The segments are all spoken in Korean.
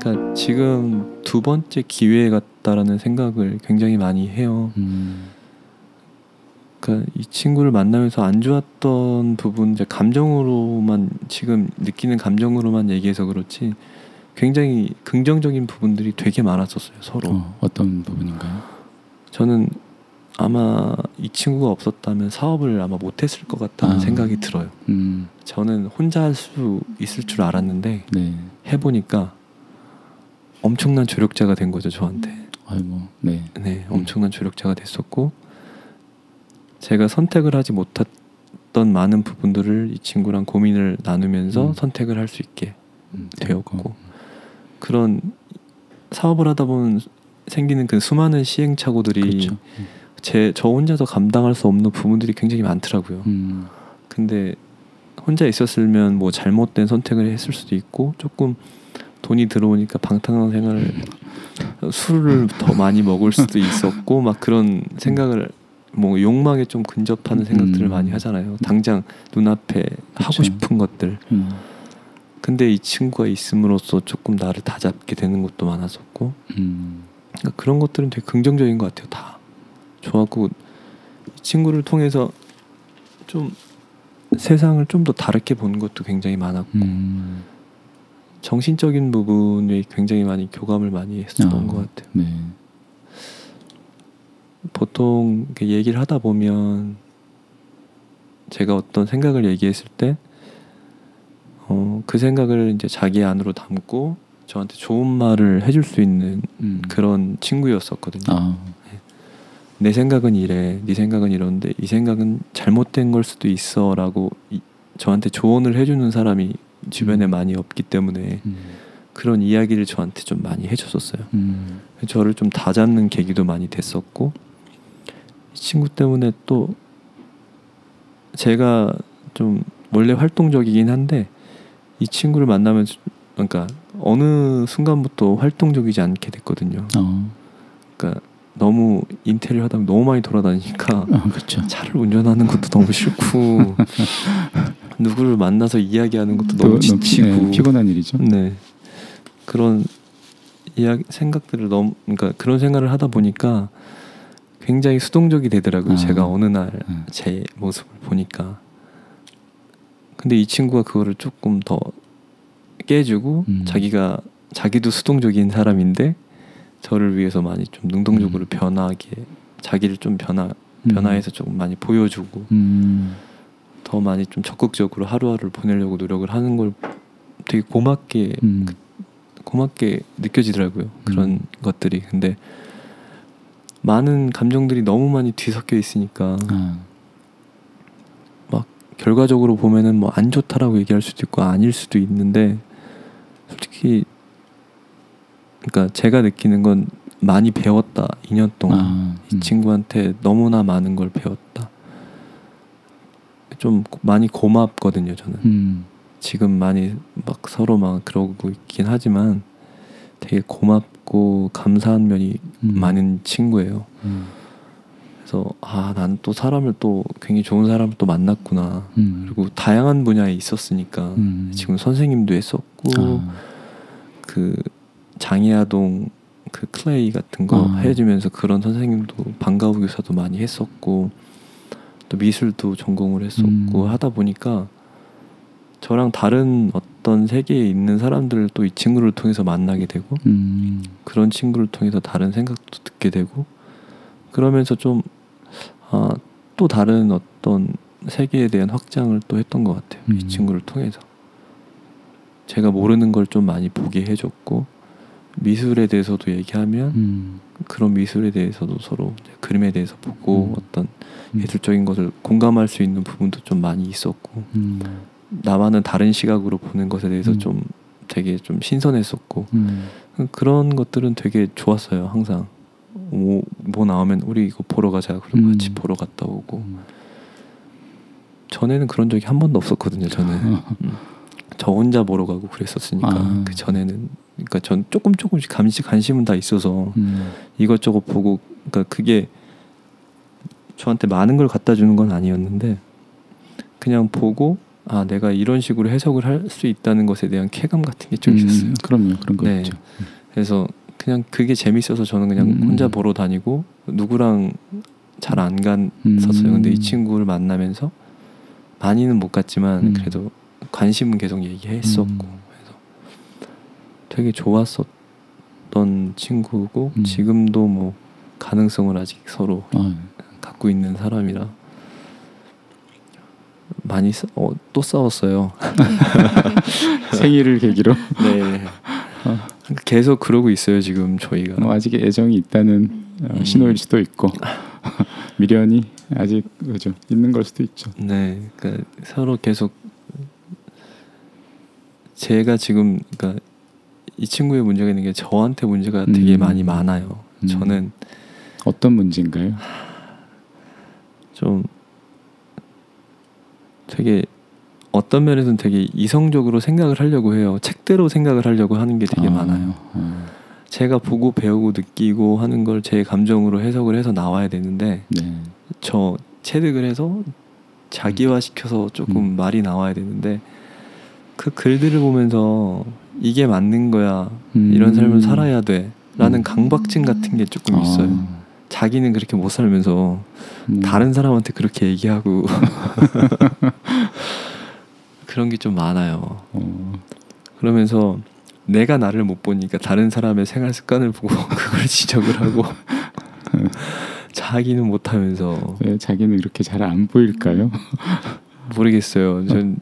그러니까 지금 두 번째 기회 같다라는 생각을 굉장히 많이 해요. 음. 그러니까 이 친구를 만나면서 안 좋았던 부분 이제 감정으로만 지금 느끼는 감정으로만 얘기해서 그렇지 굉장히 긍정적인 부분들이 되게 많았었어요 서로. 어, 어떤 부분인가요? 저는 아마 이 친구가 없었다면 사업을 아마 못했을 것 같다는 아. 생각이 들어요. 음. 저는 혼자 할 수 있을 줄 알았는데 네. 해보니까 엄청난 조력자가 된 거죠 저한테. 아이고. 네. 네, 엄청난 조력자가 됐었고 제가 선택을 하지 못했던 많은 부분들을 이 친구랑 고민을 나누면서 음. 선택을 할 수 있게 음, 되었고. 그런 사업을 하다 보면 생기는 그 수많은 시행착오들이 그렇죠. 제저 혼자서 감당할 수 없는 부분들이 굉장히 많더라고요. 음. 근데 혼자 있었으면 뭐 잘못된 선택을 했을 수도 있고 조금 돈이 들어오니까 방탕한 생활을 술을 더 많이 먹을 수도 있었고 막 그런 생각을 뭐 욕망에 좀 근접하는 생각들을 음. 많이 하잖아요. 당장 눈앞에 하고 그쵸. 싶은 것들. 음. 근데 이 친구가 있음으로써 조금 나를 다 잡게 되는 것도 많았었고 음. 그러니까 그런 것들은 되게 긍정적인 것 같아요. 다 좋았고 이 친구를 통해서 좀 세상을 좀 더 다르게 본 것도 굉장히 많았고 음. 정신적인 부분에 굉장히 많이 교감을 많이 했었던 아. 것 같아요. 네. 보통 얘기를 하다 보면 제가 어떤 생각을 얘기했을 때 어, 그 생각을 이제 자기 안으로 담고 저한테 좋은 말을 해줄 수 있는 음. 그런 친구였었거든요. 아. 내 생각은 이래, 네 생각은 이런데 이 생각은 잘못된 걸 수도 있어라고 이- 저한테 조언을 해주는 사람이 주변에 음. 많이 없기 때문에 음. 그런 이야기를 저한테 좀 많이 해줬었어요. 음. 저를 좀 다잡는 계기도 많이 됐었고 이 친구 때문에 또 제가 좀 원래 활동적이긴 한데 이 친구를 만나면 그러니까 어느 순간부터 활동적이지 않게 됐거든요. 어. 그러니까 너무 인테리어 하다 보면 너무 많이 돌아다니니까 아, 그렇죠. 차를 운전하는 것도 너무 싫고 누구를 만나서 이야기하는 것도 너무 또 지치고 네, 피곤한 일이죠. 네 그런 이야기 생각들을 너무 그러니까 그런 생각을 하다 보니까 굉장히 수동적이 되더라고요. 아. 제가 어느 네. 날제 모습을 보니까 근데 이 친구가 그거를 조금 더 깨주고 음. 자기가 자기도 수동적인 사람인데 저를 위해서 많이 좀 능동적으로 음. 변하게 자기를 좀 변화 음. 변화해서 조금 많이 보여주고 음. 더 많이 좀 적극적으로 하루하루를 보내려고 노력을 하는 걸 되게 고맙게 음. 고맙게 느껴지더라고요 그런 음. 것들이 근데 많은 감정들이 너무 많이 뒤섞여 있으니까 아. 결과적으로 보면은 뭐 안 좋다라고 얘기할 수도 있고 아닐 수도 있는데 솔직히 그러니까 제가 느끼는 건 많이 배웠다 2년 동안 아. 이 음. 친구한테 너무나 많은 걸 배웠다 좀 고- 많이 고맙거든요 저는 음. 지금 많이 막 서로 막 그러고 있긴 하지만 되게 고맙고 감사한 면이 음. 많은 친구예요. 음. 그래서 아, 난 또 사람을 또 굉장히 좋은 사람을 또 만났구나. 음. 그리고 다양한 분야에 있었으니까 음. 지금 선생님도 했었고 아. 그 장애아동 그 클레이 같은 거 아. 해주면서 그런 선생님도 방과후 교사도 많이 했었고 또 미술도 전공을 했었고 음. 하다 보니까 저랑 다른 어떤 세계에 있는 사람들을 또 이 친구를 통해서 만나게 되고 음. 그런 친구를 통해서 다른 생각도 듣게 되고 그러면서 좀 아, 또 다른 어떤 세계에 대한 확장을 또 했던 것 같아요. 이 음. 친구를 통해서 제가 모르는 걸 좀 많이 보게 해줬고 미술에 대해서도 얘기하면 음. 그런 미술에 대해서도 서로 그림에 대해서 보고 음. 어떤 음. 예술적인 것을 공감할 수 있는 부분도 좀 많이 있었고 음. 나와는 다른 시각으로 보는 것에 대해서 음. 좀 되게 좀 신선했었고 음. 그런 것들은 되게 좋았어요 항상 뭐, 뭐 나오면 우리 이거 보러 가자 그러고 음. 같이 보러 갔다 오고 음. 전에는 그런 적이 한 번도 없었거든요 저는 음. 저 혼자 보러 가고 그랬었으니까 아. 그 전에는 그러니까 전 조금 조금씩 감시 관심은 다 있어서 음. 이것저것 보고 그러니까 그게 저한테 많은 걸 갖다 주는 건 아니었는데 그냥 보고 아 내가 이런 식으로 해석을 할 수 있다는 것에 대한 쾌감 같은 게 좀 있었어요. 음, 그럼요. 그런 거 네. 있죠. 그래서 그냥 그게 재밌어서 저는 그냥 음. 혼자 보러 다니고 누구랑 잘 안 갔었어요. 음. 근데 이 친구를 만나면서 많이는 못 갔지만 음. 그래도 관심은 계속 얘기했었고 음. 되게 좋았었던 친구고 음. 지금도 뭐 가능성을 아직 서로 아, 갖고 있는 사람이라 많이 싸, 어, 또 싸웠어요. 생일을 계기로 네. 계속 그러고 있어요 지금 저희가. 뭐 아직 애정이 있다는 어, 음. 신호일 수도 있고 미련이 아직 그죠 있는 걸 수도 있죠. 네, 그러니까 서로 계속 제가 지금 그러니까 이 친구의 문제가 있는 게 저한테 문제가 되게 음. 많이 많아요. 음. 저는 어떤 문제인가요? 좀 되게 어떤 면에서는 되게 이성적으로 생각을 하려고 해요. 책대로 생각을 하려고 하는 게 되게 아, 많아요. 아, 제가 보고 배우고 느끼고 하는 걸 제 감정으로 해석을 해서 나와야 되는데 네. 저 체득을 해서 자기화 시켜서 조금 음. 말이 나와야 되는데 그 글들을 보면서 이게 맞는 거야 음. 이런 삶을 살아야 돼라는 음. 강박증 같은 게 조금 아, 있어요. 자기는 그렇게 못 살면서 음. 다른 사람한테 그렇게 얘기하고 그런 게 좀 많아요. 어, 그러면서 내가 나를 못 보니까 다른 사람의 생활 습관을 보고 그걸 지적을 하고 자기는 못하면서 왜 자기는 이렇게 잘 안 보일까요? 모르겠어요. 전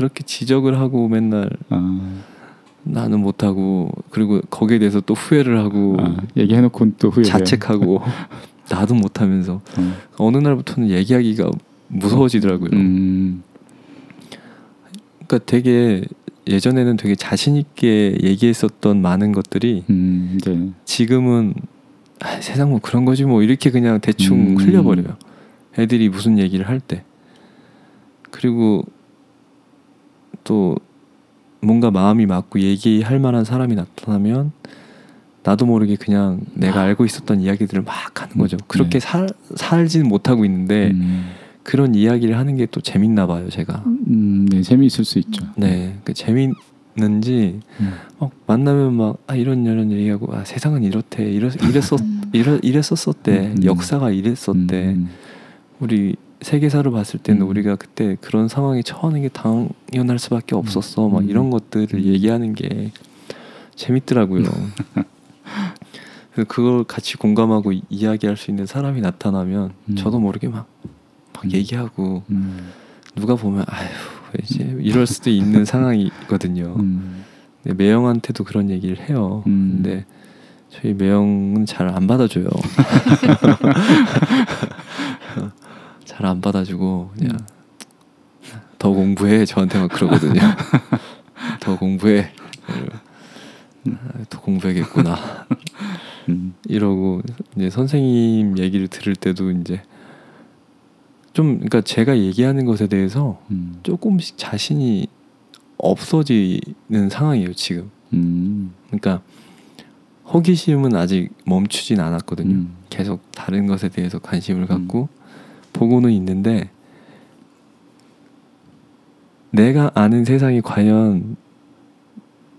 그렇게 지적을 하고 맨날 아, 나는 못하고 그리고 거기에 대해서 또 후회를 하고 아, 얘기해놓고 또 후회. 자책하고 나도 못하면서 어. 어느 날부터는 얘기하기가 무서워지더라고요. 음, 그러니까 되게 예전에는 되게 자신 있게 얘기했었던 많은 것들이 음, 네. 지금은 아, 세상 뭐 그런 거지 뭐 이렇게 그냥 대충 음. 흘려버려요. 애들이 무슨 얘기를 할 때. 그리고 또 뭔가 마음이 맞고 얘기할 만한 사람이 나타나면 나도 모르게 그냥 내가 알고 있었던 이야기들을 막 하는 거죠. 그렇게 네. 살 살진 못하고 있는데 음, 그런 이야기를 하는 게 또 재밌나 봐요, 제가. 음, 네, 재미있을 수 있죠. 네, 그 재밌는지 음, 막 만나면 막 아 이런 이런 얘기하고 아 세상은 이렇대 이랬 이랬었 이러, 이랬었었대 음. 역사가 이랬었대 음, 우리 세계사를 봤을 때는 음. 우리가 그때 그런 상황에 처하는 게 당연할 수밖에 없었어 막 음. 이런 것들을 음. 얘기하는 게 재밌더라고요. 그래서 그걸 같이 공감하고 이- 이야기할 수 있는 사람이 나타나면 음. 저도 모르게 막, 막 음. 얘기하고 음, 누가 보면 아휴 이제 이럴 수도 있는 상황이거든요. 음, 네, 매형한테도 그런 얘기를 해요. 음. 근데 저희 매형은 잘 안 받아줘요. 잘 안 받아주고 그냥 더 공부해 저한테 막 그러거든요. 더 공부해. 아, 더 공부해야겠구나. 음, 이러고 이제 선생님 얘기를 들을 때도 이제 좀 그러니까 제가 얘기하는 것에 대해서 음, 조금씩 자신이 없어지는 상황이에요 지금. 음, 그러니까 호기심은 아직 멈추진 않았거든요. 음, 계속 다른 것에 대해서 관심을 갖고 보고는 있는데 내가 아는 세상이 과연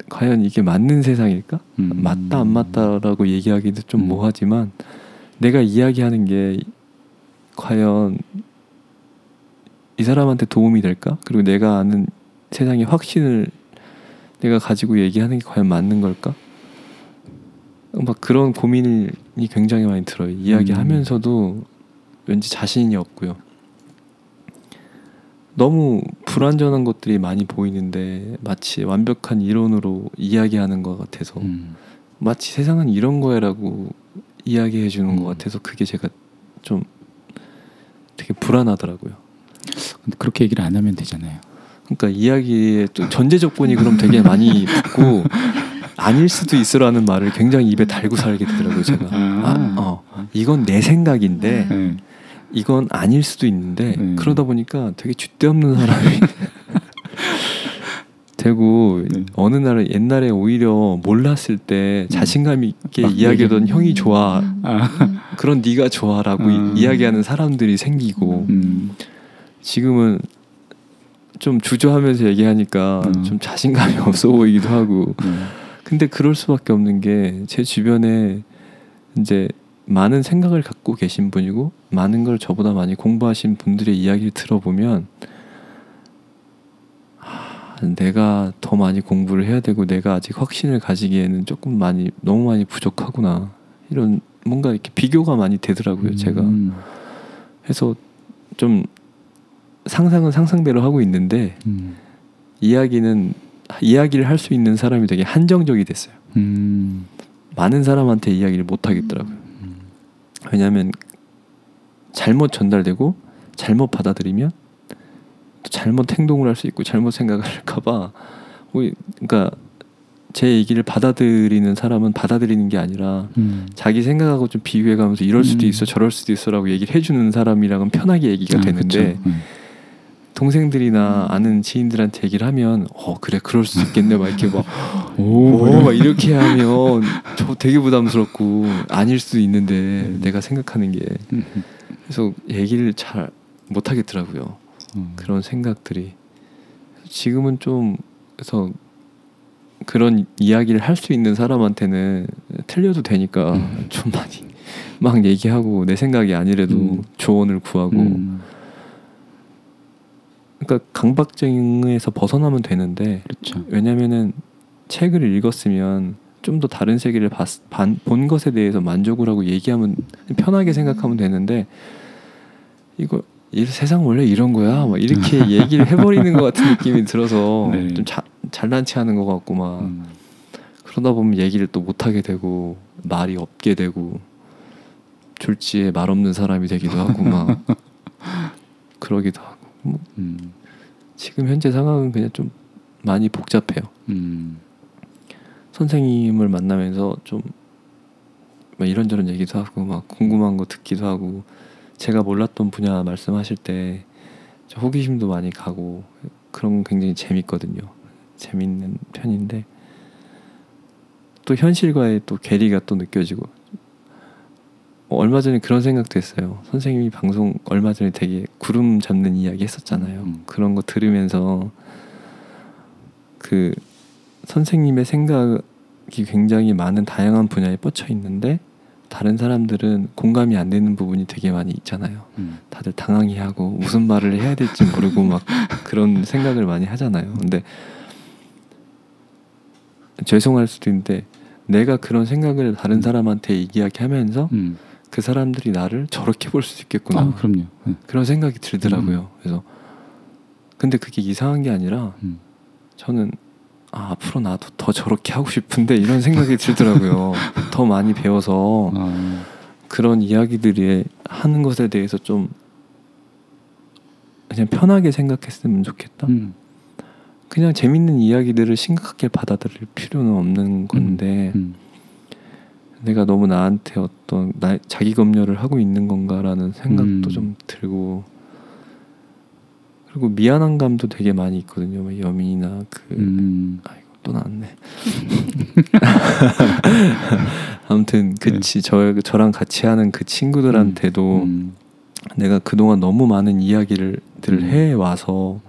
과연 이게 맞는 세상일까? 음. 맞다 안 맞다라고 얘기하기도 좀 음. 뭐하지만 내가 이야기하는 게 과연 이 사람한테 도움이 될까? 그리고 내가 아는 세상의 확신을 내가 가지고 얘기하는 게 과연 맞는 걸까? 막 그런 고민이 굉장히 많이 들어요. 이야기하면서도 왠지 자신이 없고요. 너무 불완전한 것들이 많이 보이는데 마치 완벽한 이론으로 이야기하는 것 같아서 음, 마치 세상은 이런 거야라고 이야기해 주는 것 음. 같아서 그게 제가 좀 되게 불안하더라고요. 근데 그렇게 얘기를 안 하면 되잖아요. 그러니까 이야기에 또 전제 조건이 그럼 되게 많이 붙고 아닐 수도 있어라는 말을 굉장히 입에 달고 살게 되더라고요 제가. 아, 어, 이건 내 생각인데 네. 이건 아닐 수도 있는데 음. 그러다 보니까 되게 줏대없는 사람이 되고 네. 어느 날 옛날에 오히려 몰랐을 때 자신감 있게 막 이야기하던 형이 좋아 아, 그런 네가 좋아라고 음. 이- 이야기하는 사람들이 생기고 음, 지금은 좀 주저하면서 얘기하니까 음. 좀 자신감이 없어 보이기도 하고 네. 근데 그럴 수밖에 없는 게 제 주변에 이제 많은 생각을 갖고 계신 분이고 많은 걸 저보다 많이 공부하신 분들의 이야기를 들어보면 아, 내가 더 많이 공부를 해야 되고 내가 아직 확신을 가지기에는 조금 많이 너무 많이 부족하구나 이런 뭔가 이렇게 비교가 많이 되더라고요 제가 음. 해서 좀 상상은 상상대로 하고 있는데 음. 이야기는 이야기를 할 수 있는 사람이 되게 한정적이 됐어요. 음. 많은 사람한테 이야기를 못 하겠더라고요. 음. 왜냐하면 잘못 전달되고 잘못 받아들이면 또 잘못 행동을 할 수 있고 잘못 생각을 할까봐 그러니까 제 얘기를 받아들이는 사람은 받아들이는 게 아니라 음. 자기 생각하고 좀 비교해가면서 이럴 수도 음. 있어 저럴 수도 있어라고 얘기를 해주는 사람이랑은 편하게 얘기가 아, 되는데. 음. 동생들이나 아는 지인들한테 얘기를 하면 어 그래 그럴 수 있겠네 막 이렇게 막 오, 오, 막 이렇게 하면 저 되게 부담스럽고 아닐 수도 있는데 내가 생각하는 게 음. 그래서 얘기를 잘 못 하겠더라고요 음. 그런 생각들이 지금은 좀 그래서 그런 이야기를 할 수 있는 사람한테는 틀려도 되니까 음. 좀 많이 막 얘기하고 내 생각이 아니래도 음. 조언을 구하고 음. 그러니까 강박증에서 벗어나면 되는데 그렇죠. 왜냐면은 책을 읽었으면 좀 더 다른 세계를 봤, 반, 본 것에 대해서 만족을 하고 얘기하면 편하게 생각하면 되는데 이거 이 세상 원래 이런 거야 막 이렇게 얘기를 해버리는 것 같은 느낌이 들어서 네. 좀 자, 잘난치 하는 것 같고 막 음. 그러다 보면 얘기를 또 못하게 되고 말이 없게 되고 졸지에 말 없는 사람이 되기도 하고 막 그러기도 하고 뭐 음. 지금 현재 상황은 그냥 좀 많이 복잡해요. 음. 선생님을 만나면서 좀막 이런저런 얘기도 하고 막 궁금한 거 듣기도 하고 제가 몰랐던 분야 말씀하실 때저 호기심도 많이 가고 그런 건 굉장히 재밌거든요. 재밌는 편인데 또 현실과의 또 괴리가 또 느껴지고 어, 얼마 전에 그런 생각도 했어요. 선생님이 방송 얼마 전에 되게 구름 잡는 이야기 했었잖아요. 음. 그런 거 들으면서 그 선생님의 생각이 굉장히 많은 다양한 분야에 뻗쳐 있는데 다른 사람들은 공감이 안 되는 부분이 되게 많이 있잖아요. 음. 다들 당황해하고 무슨 말을 해야 될지 모르고 막 그런 생각을 많이 하잖아요. 근데 죄송할 수도 있는데 내가 그런 생각을 다른 사람한테 이야기하면서 음. 그 사람들이 나를 저렇게 볼 수 있겠구나 아, 그럼요. 음. 그런 생각이 들더라고요. 그래서 근데 그게 이상한 게 아니라 음. 저는 아, 앞으로 나도 더 저렇게 하고 싶은데 이런 생각이 들더라고요. 더 많이 배워서 아, 그런 이야기들이 하는 것에 대해서 좀 그냥 편하게 생각했으면 좋겠다. 음. 그냥 재밌는 이야기들을 심각하게 받아들일 필요는 없는 건데 음. 내가 너무 나한테 어떤 나, 자기 검열을 하고 있는 건가라는 생각도 음. 좀 들고 그리고 미안한 감도 되게 많이 있거든요. 막 여민이나 그 음. 아이고 또 나왔네. 아무튼 그치 저 저랑 같이 하는 그 친구들한테도 음. 내가 그동안 너무 많은 이야기를 들 음. 해 와서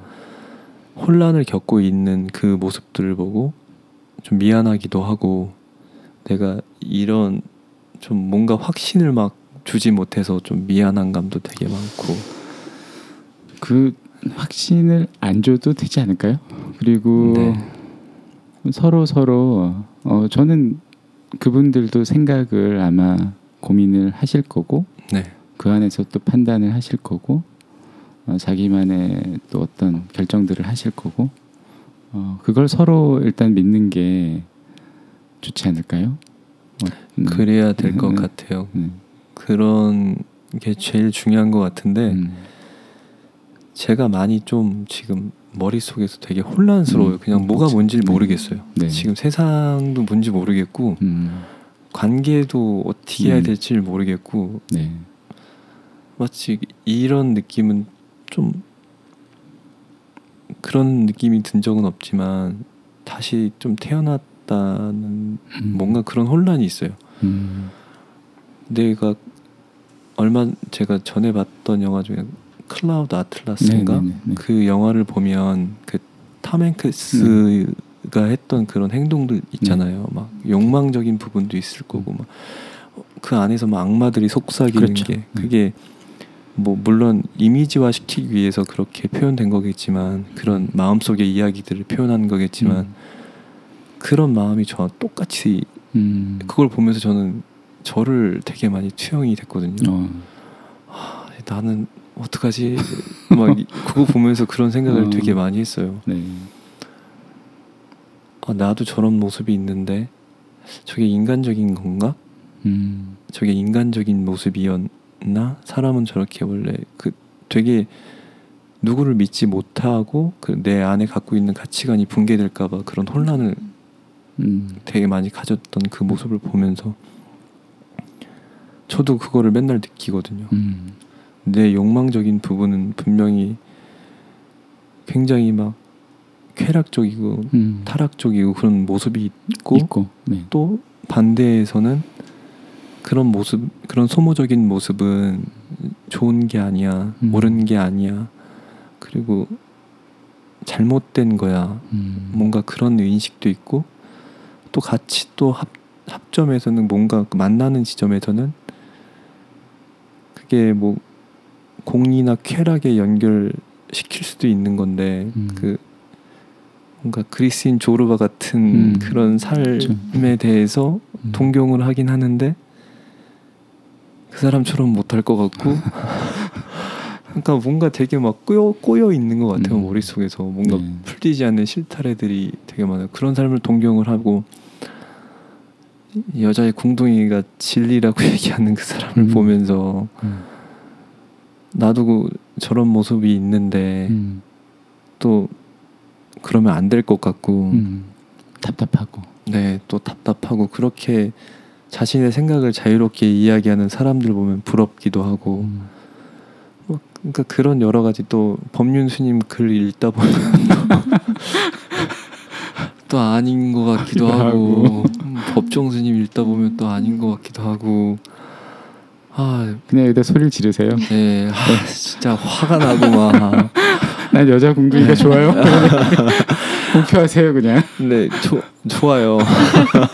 혼란을 겪고 있는 그 모습들을 보고 좀 미안하기도 하고 내가 이런 좀 뭔가 확신을 막 주지 못해서 좀 미안한 감도 되게 많고 그 확신을 안 줘도 되지 않을까요? 그리고 네. 서로 서로 어 저는 그분들도 생각을 아마 고민을 하실 거고 네. 그 안에서 또 판단을 하실 거고 어, 자기만의 또 어떤 결정들을 하실 거고 어, 그걸 서로 일단 믿는 게 좋지 않을까요? 어, 음, 그래야 될것 음. 같아요. 음, 그런 게 제일 중요한 것 같은데 음, 제가 많이 좀 지금 머릿속에서 되게 혼란스러워요. 음, 그냥 뭐가 그치. 뭔지 네. 모르겠어요. 네. 지금 세상도 뭔지 모르겠고 음, 관계도 어떻게 해야 음. 될지 모르겠고 네. 마치 이런 느낌은 좀 그런 느낌이 든 적은 없지만 다시 좀 태어났 다는 음, 뭔가 그런 혼란이 있어요. 음, 내가 얼마 제가 전에 봤던 영화 중에 클라우드 아틀라스인가 네, 네, 네. 그 영화를 보면 그탐 행크스가 했던 그런 행동들 있잖아요. 막 욕망적인 부분도 있을 거고 막 그 안에서 막 악마들이 속삭이는 그렇죠. 게 네. 그게 뭐 물론 이미지화 시키기 위해서 그렇게 표현된 거겠지만 그런 마음속의 이야기들을 표현한 거겠지만 음. 그런 마음이 저와 똑같이 음. 그걸 보면서 저는 저를 되게 많이 투영이 됐거든요. 어. 아, 나는 어떡하지? 막 이- 그거 보면서 그런 생각을 어. 되게 많이 했어요. 네. 아, 나도 저런 모습이 있는데 저게 인간적인 건가? 음. 저게 인간적인 모습이었나? 사람은 저렇게 원래 그 되게 누구를 믿지 못하고 그 내 안에 갖고 있는 가치관이 붕괴될까봐 그런 혼란을 음. 되게 많이 가졌던 그 모습을 보면서 저도 그거를 맨날 느끼거든요. 음. 내 욕망적인 부분은 분명히 굉장히 막 쾌락적이고 음. 타락적이고 그런 모습이 있고 있고. 네. 또 반대에서는 그런 모습 그런 소모적인 모습은 좋은 게 아니야 음. 옳은 게 아니야 그리고 잘못된 거야 음. 뭔가 그런 인식도 있고 또 같이 또 합, 합점에서는 뭔가 그 만나는 지점에서는 그게 뭐 공리나 쾌락에 연결시킬 수도 있는 건데 음. 그 뭔가 그리스인 조르바 같은 음. 그런 삶에 그렇죠. 대해서 음. 동경을 하긴 하는데 그 사람처럼 못할 것 같고 그러니까 뭔가 되게 막 꼬여, 꼬여 있는 것 같아요 음. 머릿속에서 뭔가 네. 풀리지 않는 실타래들이 되게 많아요 그런 삶을 동경을 하고 여자의 궁둥이가 진리라고 얘기하는 그 사람을 음. 보면서 음. 나도 그 저런 모습이 있는데 음. 또 그러면 안 될 것 같고 음. 답답하고. 네, 또 답답하고 그렇게 자신의 생각을 자유롭게 이야기하는 사람들 보면 부럽기도 하고 음. 뭐 그러니까 그런 여러 가지 또 법륜스님 글 읽다 보면 또 아닌 것 같기도 하기도 하고 음, 법정스님 읽다 보면 또 아닌 것 같기도 하고 아, 그냥 여기다 소리를 지르세요. 네, 아, 진짜 화가 나고 막 난 여자 공둥이가 좋아요. 공표하세요 그냥. 네, 조, 좋아요.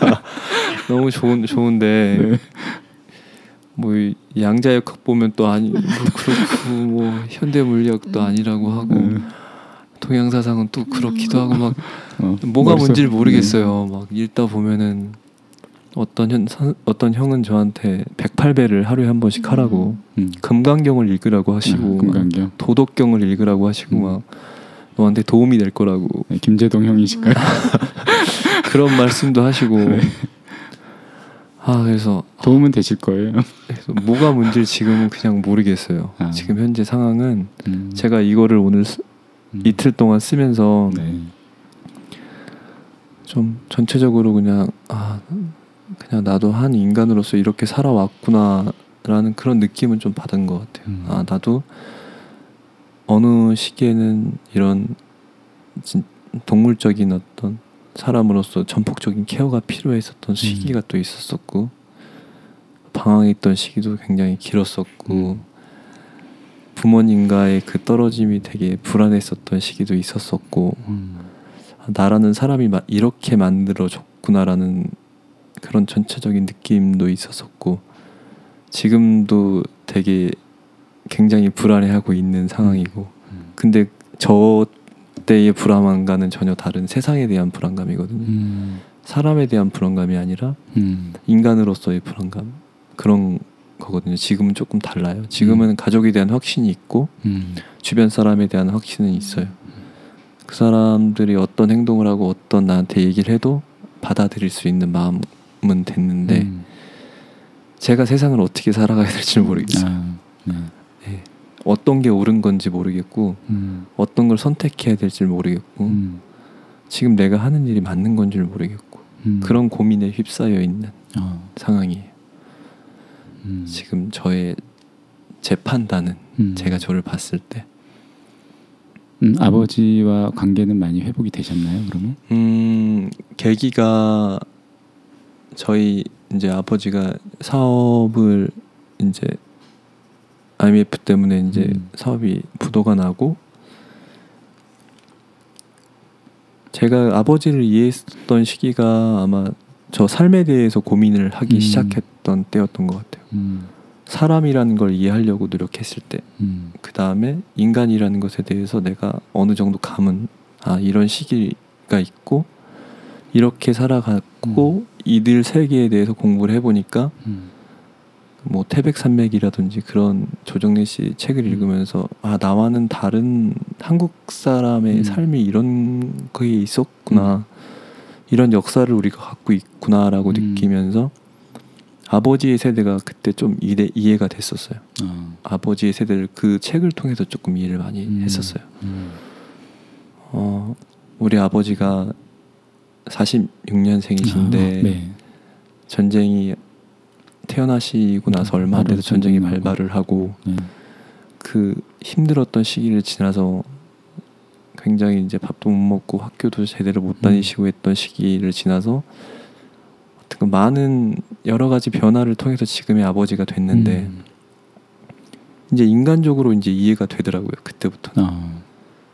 너무 좋은 좋은데 네. 뭐이 양자역학 보면 또 아니 뭐 그렇고 뭐 현대 물리학도 아니라고 하고 음. 동양 사상은 또 그렇기도 하고 막 어, 뭐가 머릿속- 뭔지를 모르겠어요. 막 읽다 보면은 어떤 현 선- 어떤 형은 저한테 108배를 하루에 한 번씩 하라고 음. 금강경을 읽으라고 아, 하시고 막 금강경. 도덕경을 읽으라고 하시고 음. 막 너한테 도움이 될 거라고 네, 김재동 형이실까요? 그런 말씀도 하시고 네. 아 그래서 도움은 되실 거예요. 그래서 뭐가 문제를 지금은 그냥 모르겠어요. 아. 지금 현재 상황은 음. 제가 이거를 오늘 쓰- 음. 이틀 동안 쓰면서 네. 좀 전체적으로 그냥 아 그냥 나도 한 인간으로서 이렇게 살아왔구나라는 그런 느낌은 좀 받은 것 같아요. 음. 아 나도 어느 시기에는 이런 진- 동물적인 어떤 사람으로서 전폭적인 케어가 필요했었던 시기가 또 있었었고 방황했던 시기도 굉장히 길었었고 음. 부모님과의 그 떨어짐이 되게 불안했었던 시기도 있었었고 음. 아, 나라는 사람이 마- 이렇게 만들어졌구나라는 그런 전체적인 느낌도 있었었고 지금도 되게 굉장히 불안해하고 있는 상황이고 음. 근데 저 때의 불안감과는 전혀 다른 세상에 대한 불안감이거든요. 음. 사람에 대한 불안감이 아니라 음. 인간으로서의 불안감 그런 거거든요. 지금은 조금 달라요. 지금은 가족에 대한 확신이 있고 음. 주변 사람에 대한 확신은 있어요. 그 사람들이 어떤 행동을 하고 어떤 나한테 얘기를 해도 받아들일 수 있는 마음은 됐는데 음. 제가 세상을 어떻게 살아가야 될지 모르겠어요. 아, 네. 예. 어떤 게 옳은 건지 모르겠고 음. 어떤 걸 선택해야 될지 모르겠고 음. 지금 내가 하는 일이 맞는 건지 모르겠고 음. 그런 고민에 휩싸여 있는 어. 상황이에요. 음. 지금 저의 제 판단은 음. 제가 저를 봤을 때 음, 아버지와 관계는 많이 회복이 되셨나요? 그러면? 음, 계기가 저희 이제 아버지가 사업을 이제 IMF 때문에 이제 음. 사업이 부도가 나고 제가 아버지를 이해했던 시기가 아마 저 삶에 대해서 고민을 하기 음. 시작했던 때였던 것 같아요. 음. 사람이라는 걸 이해하려고 노력했을 때, 음. 그 다음에 인간이라는 것에 대해서 내가 어느 정도 감은 아 이런 시기가 있고 이렇게 살아갔고 이들 세계에 대해서 공부를 해보니까 음. 뭐 태백산맥이라든지 그런 조정래 씨 책을 음. 읽으면서 아 나와는 다른 한국 사람의 음. 삶이 이런 거에 있었구나 이런 역사를 우리가 갖고 있구나라고 음. 느끼면서 아버지의 세대가 그때 좀 이해, 이해가 됐었어요. 어. 아버지의 세대를 그 책을 통해서 조금 이해를 많이 음. 했었어요. 음. 어, 우리 아버지가 46년생이신데 아, 네. 전쟁이 태어나시고 나서 얼마 안 돼서 전쟁이 전쟁이 나고. 발발을 하고 네. 그 힘들었던 시기를 지나서 굉장히 이제 밥도 못 먹고 학교도 제대로 못 음. 다니시고 했던 시기를 지나서 어떻게 많은 여러 가지 변화를 통해서 지금의 아버지가 됐는데 음. 이제 인간적으로 이제 이해가 되더라고요 그때부터 어.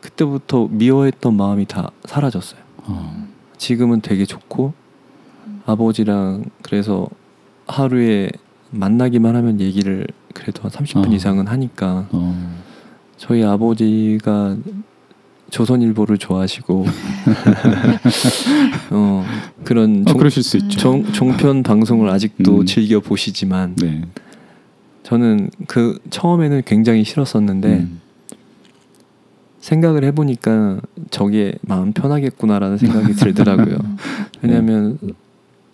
그때부터 미워했던 마음이 다 사라졌어요 어. 지금은 되게 좋고 아버지랑 그래서 하루에 만나기만 하면 얘기를 그래도 한 30분 어. 이상은 하니까 어. 저희 아버지가 조선일보를 좋아하시고 어, 그런 어, 종, 그러실 수 있죠. 종, 종편 방송을 아직도 음. 즐겨 보시지만 네. 저는 그 처음에는 굉장히 싫었었는데 음. 생각을 해보니까 저게 마음 편하겠구나라는 생각이 들더라고요. 왜냐하면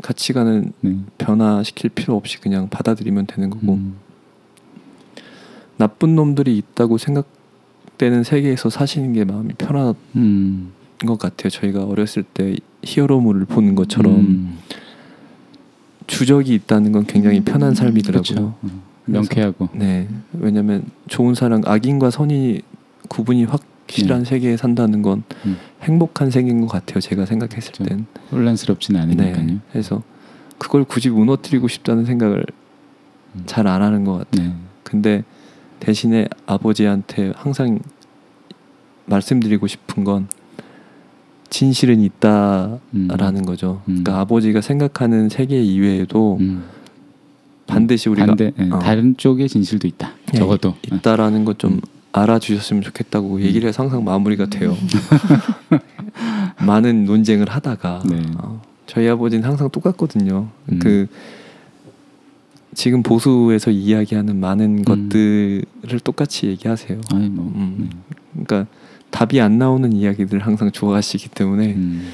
가치관은 네. 변화시킬 필요 없이 그냥 받아들이면 되는 거고 음. 나쁜 놈들이 있다고 생각되는 세계에서 사시는 게 마음이 편한 음. 것 같아요. 저희가 어렸을 때 히어로물을 보는 것처럼 음. 주적이 있다는 건 굉장히 편한 삶이더라고요. 그렇죠. 어. 명쾌하고. 네, 왜냐하면 좋은 사람, 악인과 선이 구분이 확 실한 세계에 산다는 건 음. 행복한 세계인 것 같아요. 제가 생각했을 그렇죠. 땐. 혼란스럽진 않으니까요. 네, 그래서 그걸 굳이 무너뜨리고 싶다는 생각을 음. 잘안 하는 것 같아요. 네. 근데 대신에 아버지한테 항상 말씀드리고 싶은 건 진실은 있다라는 음. 거죠. 음. 그러니까 아버지가 생각하는 세계 이외에도 음. 반드시 우리가 반대 예, 어. 다른 쪽의 진실도 있다. 예, 적어도 있다라는 것좀 음. 알아주셨으면 좋겠다고 음. 얘기를 해서 항상 마무리가 돼요. 많은 논쟁을 하다가 네. 어, 저희 아버지는 항상 똑같거든요. 음. 그 지금 보수에서 이야기하는 많은 음. 것들을 똑같이 얘기하세요. 아니 뭐. 음. 그러니까 답이 안 나오는 이야기들을 항상 좋아하시기 때문에 네. 음.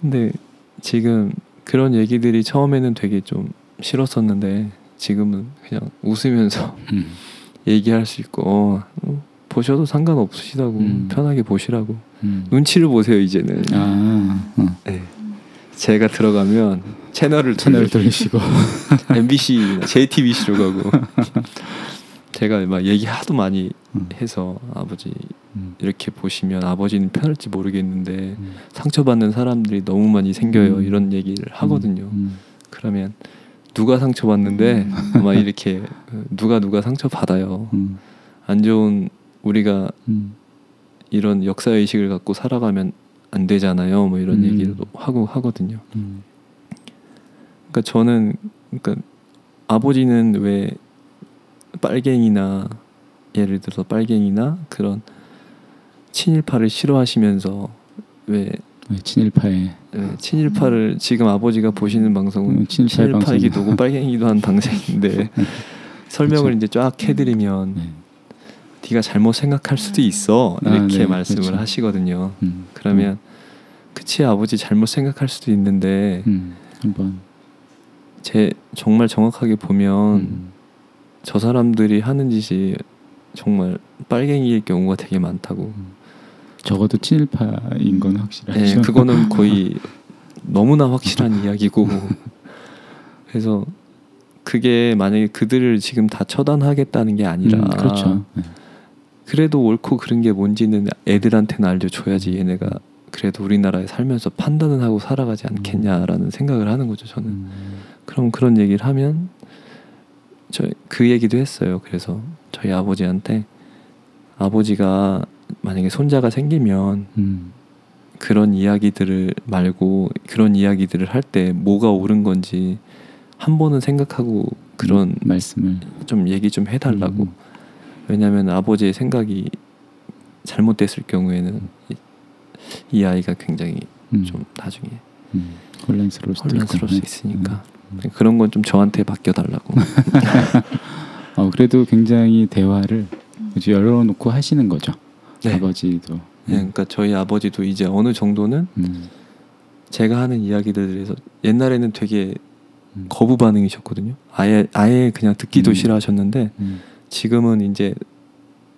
근데 지금 그런 얘기들이 처음에는 되게 좀 싫었었는데 지금은 그냥 웃으면서 음. 얘기할 수 있고 어, 어, 보셔도 상관없으시다고 음. 편하게 보시라고 음. 눈치를 보세요 이제는 아, 어. 네. 제가 들어가면 채널을 채널 돌려- 돌리시고 MBC, JTBC로 가고 제가 막 얘기 하도 많이 음. 해서 아버지 음. 이렇게 보시면 아버지는 편할지 모르겠는데 음. 상처받는 사람들이 너무 많이 생겨요 음. 이런 얘기를 하거든요. 음. 그러면 누가 상처받는데 막 이렇게 누가 누가 상처 받아요. 음. 안 좋은 우리가 음. 이런 역사 의식을 갖고 살아가면 안 되잖아요. 뭐 이런 음. 얘기를 하고 하거든요. 음. 그러니까 저는 그러니까 아버지는 왜 빨갱이나 예를 들어서 빨갱이나 그런 친일파를 싫어하시면서 왜 네, 친일파에 왜 친일파를 지금 아버지가 보시는 방송은 음, 친일파의 친일파 이기도 방송. 하고 빨갱이기도 한 방송인데 설명을 그렇죠. 이제 쫙 해드리면 네. 네가 잘못 생각할 수도 있어 아, 이렇게 네, 말씀을 그렇죠. 하시거든요. 음. 그러면 그치 아버지 잘못 생각할 수도 있는데 음. 한번 제 정말 정확하게 보면 음. 저 사람들이 하는 짓이 정말 빨갱이일 경우가 되게 많다고. 적어도 친일파인 건 확실하죠. 네, 그거는 거의 너무나 확실한 이야기고. 그래서 그게 만약에 그들을 지금 다 처단하겠다는 게 아니라 음, 그렇죠. 네. 그래도 옳고 그른 게 뭔지는 애들한테는 알려줘야지 얘네가 그래도 우리나라에 살면서 판단은 하고 살아가지 않겠냐라는 생각을 하는 거죠 저는. 음. 그럼 그런 얘기를 하면 저 그 얘기도 했어요. 그래서 저희 아버지한테 아버지가 만약에 손자가 생기면 음. 그런 이야기들을 말고 그런 이야기들을 할 때 뭐가 옳은 건지 한 번은 생각하고 그런 말씀을 좀 얘기 좀 해달라고 음. 왜냐하면 아버지의 생각이 잘못됐을 경우에는 이, 이 아이가 굉장히 음. 좀 나중에 음. 혼란스러울 수도 혼란스러울 수. 있으니까 음. 그런 건 좀 저한테 맡겨달라고 어, 그래도 굉장히 대화를 이제 열어놓고 하시는 거죠. 네. 아버지도. 네, 그러니까 저희 아버지도 이제 어느 정도는 음. 제가 하는 이야기들에 대해서 옛날에는 되게 음. 거부 반응이셨거든요. 아예 아예 그냥 듣기도 음. 싫어하셨는데 음. 지금은 이제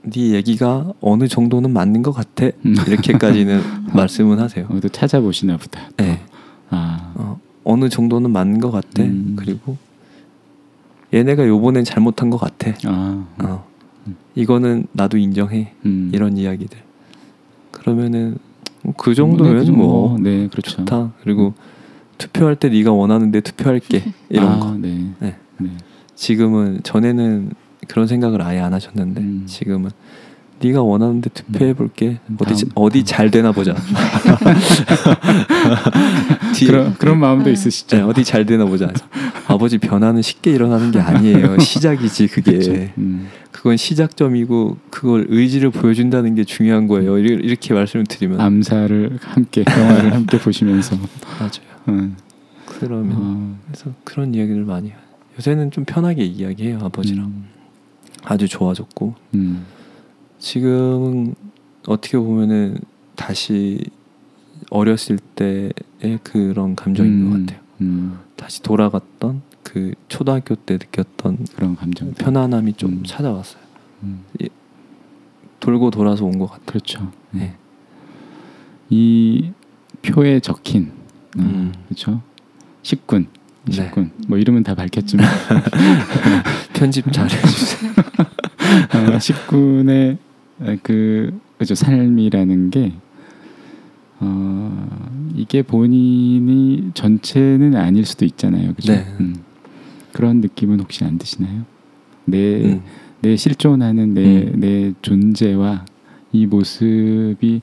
네 얘기가 어느 정도는 맞는 것 같아 음. 이렇게까지는 말씀은 하세요. 어, 또 찾아보시나 보다. 또. 네. 아. 어, 어느 정도는 맞는 것 같아. 음. 그리고 얘네가 요번엔 잘못한 것 같아. 아. 어. 음. 이거는 나도 인정해. 음. 이런 이야기들. 그러면은 그 네, 정도면 그 정도. 뭐 네, 그렇죠. 좋다. 그리고 투표할 때 네가 원하는데 투표할게 이런 아, 거. 네. 네. 네. 지금은 전에는 그런 생각을 아예 안 하셨는데 음. 지금은 네가 원하는데 투표해 볼게. 음. 어디 다음, 어디 다음. 잘 되나 보자. 뒤에- 그런 그런 마음도 네. 있으시죠. 네, 어디 잘 되나 보자. 아버지 변화는 쉽게 일어나는 게 아니에요. 시작이지 그게. 음. 그건 시작점이고 그걸 의지를 보여준다는 게 중요한 거예요. 이렇게, 이렇게 말씀을 드리면 암사를 함께 영화를 함께 보시면서 맞아요. 음. 그러면 어, 그래서 그런 이야기를 많이 해요. 요새는 좀 편하게 이야기해요 아버지랑 음. 아주 좋아졌고 음. 지금은 어떻게 보면은 다시 어렸을 때의 그런 감정인 음. 것 같아요. 음. 다시 돌아갔던 그 초등학교 때 느꼈던 그런 감정. 편안함이 좀 음. 찾아왔어요. 음. 돌고 돌아서 온 것 같아요. 그렇죠. 네. 이 표에 적힌. 그렇죠. 식군, 네. 식군. 뭐 이름은 다 밝혔지만 편집 잘해주세요. 어, 식군의 그 그죠 삶이라는 게 어, 이게 본인이 전체는 아닐 수도 있잖아요. 그죠? 네. 음. 그런 느낌은 혹시 안 드시나요? 내, 음. 내 실존하는 내, 음. 내 존재와 이 모습이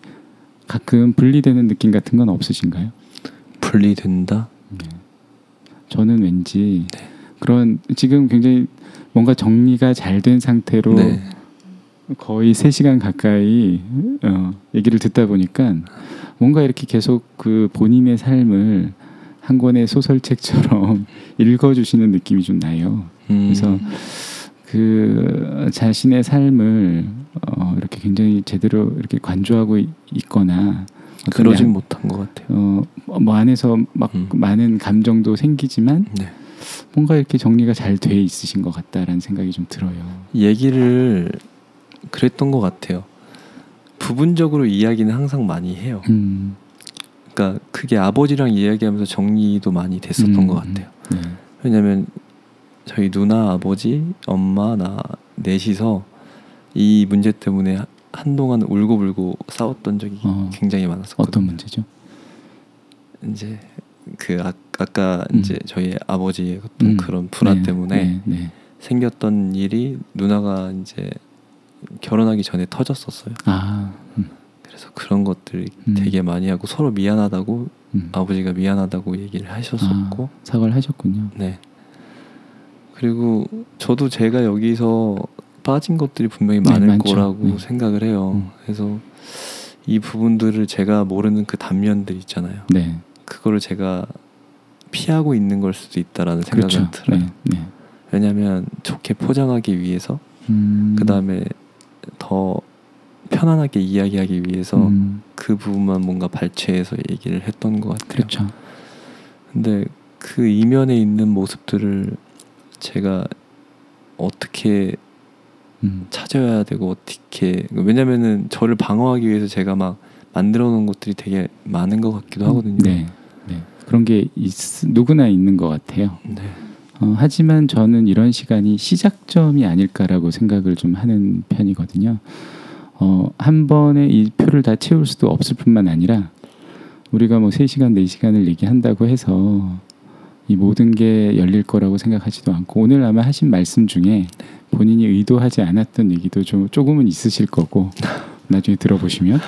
가끔 분리되는 느낌 같은 건 없으신가요? 분리된다. 네. 저는 왠지 네. 그런 지금 굉장히 뭔가 정리가 잘 된 상태로 네. 거의 3시간 가까이 어, 얘기를 듣다 보니까 뭔가 이렇게 계속 그 본인의 삶을 한 권의 소설책처럼 읽어주시는 느낌이 좀 나요. 음. 그래서 그 자신의 삶을 어, 이렇게 굉장히 제대로 이렇게 관조하고 있- 있거나 그러진 양- 못한 것 같아요. 어, 뭐 안에서 막 음. 많은 감정도 생기지만 네. 뭔가 이렇게 정리가 잘 돼 있으신 것 같다라는 생각이 좀 들어요. 얘기를 그랬던 것 같아요. 부분적으로 이야기는 항상 많이 해요. 음, 그러니까 그게 아버지랑 이야기하면서 정리도 많이 됐었던 음, 것 같아요. 네. 왜냐면 저희 누나, 아버지, 엄마, 나 넷이서 이 문제 때문에 하- 한동안 울고불고 싸웠던 적이 어. 굉장히 많았었거든요. 어떤 문제죠? 이제 그 아, 아까 음. 이제 저희 아버지의 어떤 음. 그런 불안 네, 때문에 네, 네. 생겼던 일이 누나가 이제 결혼하기 전에 터졌었어요. 아, 음, 그래서 그런 것들 음. 되게 많이 하고 서로 미안하다고 음. 아버지가 미안하다고 얘기를 하셨었고 아, 사과를 하셨군요. 네 그리고 저도 제가 여기서 빠진 것들이 분명히 네, 많을 많죠. 거라고 네. 생각을 해요 음. 그래서 이 부분들을 제가 모르는 그 단면들 있잖아요 네, 그거를 제가 피하고 있는 걸 수도 있다라는 생각은 그렇죠. 들어요 네, 네. 왜냐하면 좋게 포장하기 위해서 음, 그 다음에 더 편안하게 이야기하기 위해서 음, 그 부분만 뭔가 발췌해서 얘기를 했던 것 같아요. 그렇죠. 근데 그 이면에 있는 모습들을 제가 어떻게 음, 찾아야 되고 어떻게 왜냐면은 저를 방어하기 위해서 제가 막 만들어 놓은 것들이 되게 많은 것 같기도 하거든요. 네, 네. 그런 게 있, 누구나 있는 것 같아요. 네. 어, 하지만 저는 이런 시간이 시작점이 아닐까라고 생각을 좀 하는 편이거든요. 어, 한 번에 이 표를 다 채울 수도 없을 뿐만 아니라 우리가 뭐 3시간, 4시간을 얘기한다고 해서 이 모든 게 열릴 거라고 생각하지도 않고 오늘 아마 하신 말씀 중에 본인이 의도하지 않았던 얘기도 좀 조금은 있으실 거고 나중에 들어보시면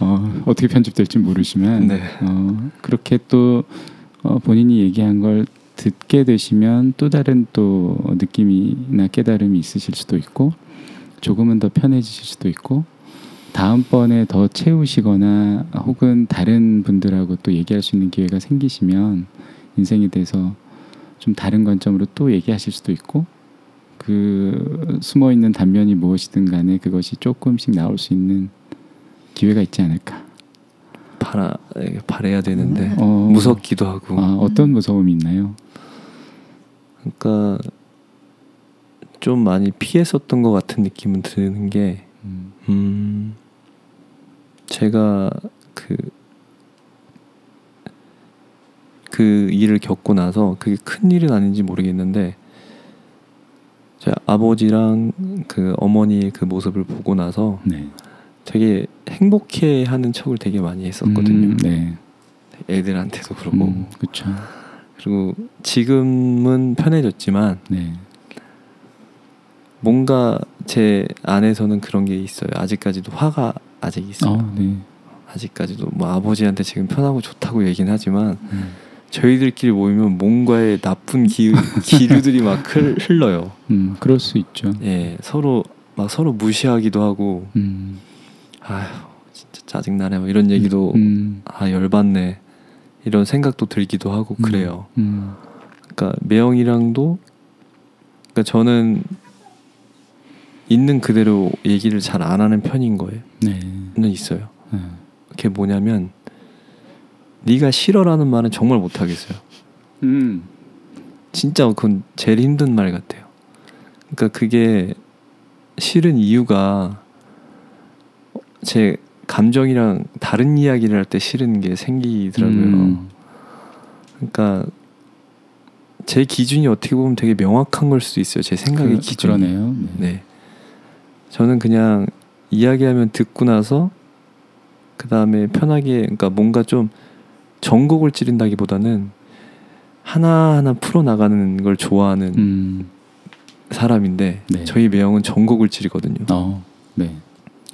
어, 어떻게 편집될지 모르지만 네. 어, 그렇게 또 어, 본인이 얘기한 걸 듣게 되시면 또 다른 또 느낌이나 깨달음이 있으실 수도 있고 조금은 더 편해지실 수도 있고 다음번에 더 채우시거나 혹은 다른 분들하고 또 얘기할 수 있는 기회가 생기시면 인생에 대해서 좀 다른 관점으로 또 얘기하실 수도 있고 그 숨어 있는 단면이 무엇이든 간에 그것이 조금씩 나올 수 있는 기회가 있지 않을까. 바라 바래야 되는데 어, 무섭기도 하고. 아, 어떤 무서움이 있나요? 그러니까 좀 많이 피했었던 것 같은 느낌은 드는 게, 음, 음, 제가 그, 그 일을 겪고 나서 그게 큰 일은 아닌지 모르겠는데, 제 아버지랑 그 어머니의 그 모습을 보고 나서 네. 되게 행복해 하는 척을 되게 많이 했었거든요. 음, 네. 애들한테도 그러고. 음, 그렇죠. 그리고 지금은 편해졌지만, 네. 뭔가 제 안에서는 그런 게 있어요. 아직까지도 화가 아직 있어요. 어, 네. 아직까지도 뭐 아버지한테 지금 편하고 좋다고 얘기는 하지만 음, 저희들끼리 모이면 뭔가의 나쁜 기, 기류들이 막 흘, 흘러요. 음, 그럴 수 있죠. 예, 서로 막 서로 무시하기도 하고 음, 아휴 진짜 짜증 나네 뭐 이런 얘기도 음, 아 열받네 이런 생각도 들기도 하고 음. 그래요. 음, 그러니까 매형이랑도 그러니까 저는 있는 그대로 얘기를 잘 안 하는 편인 거예요. 네. 는 있어요. 네. 그게 뭐냐면 네가 싫어라는 말은 정말 못 하겠어요. 음, 진짜 그건 제일 힘든 말 같아요. 그러니까 그게 싫은 이유가 제 감정이랑 다른 이야기를 할 때 싫은 게 생기더라고요. 음, 그러니까 제 기준이 어떻게 보면 되게 명확한 걸 수도 있어요. 제 생각의 그, 기준이. 그러네요. 네. 네. 저는 그냥 이야기하면 듣고 나서 그 다음에 편하게 그러니까 뭔가 좀 전곡을 찌른다기보다는 하나하나 풀어 나가는 걸 좋아하는 음, 사람인데 네. 저희 매형은 전곡을 찌르거든요. 어, 네.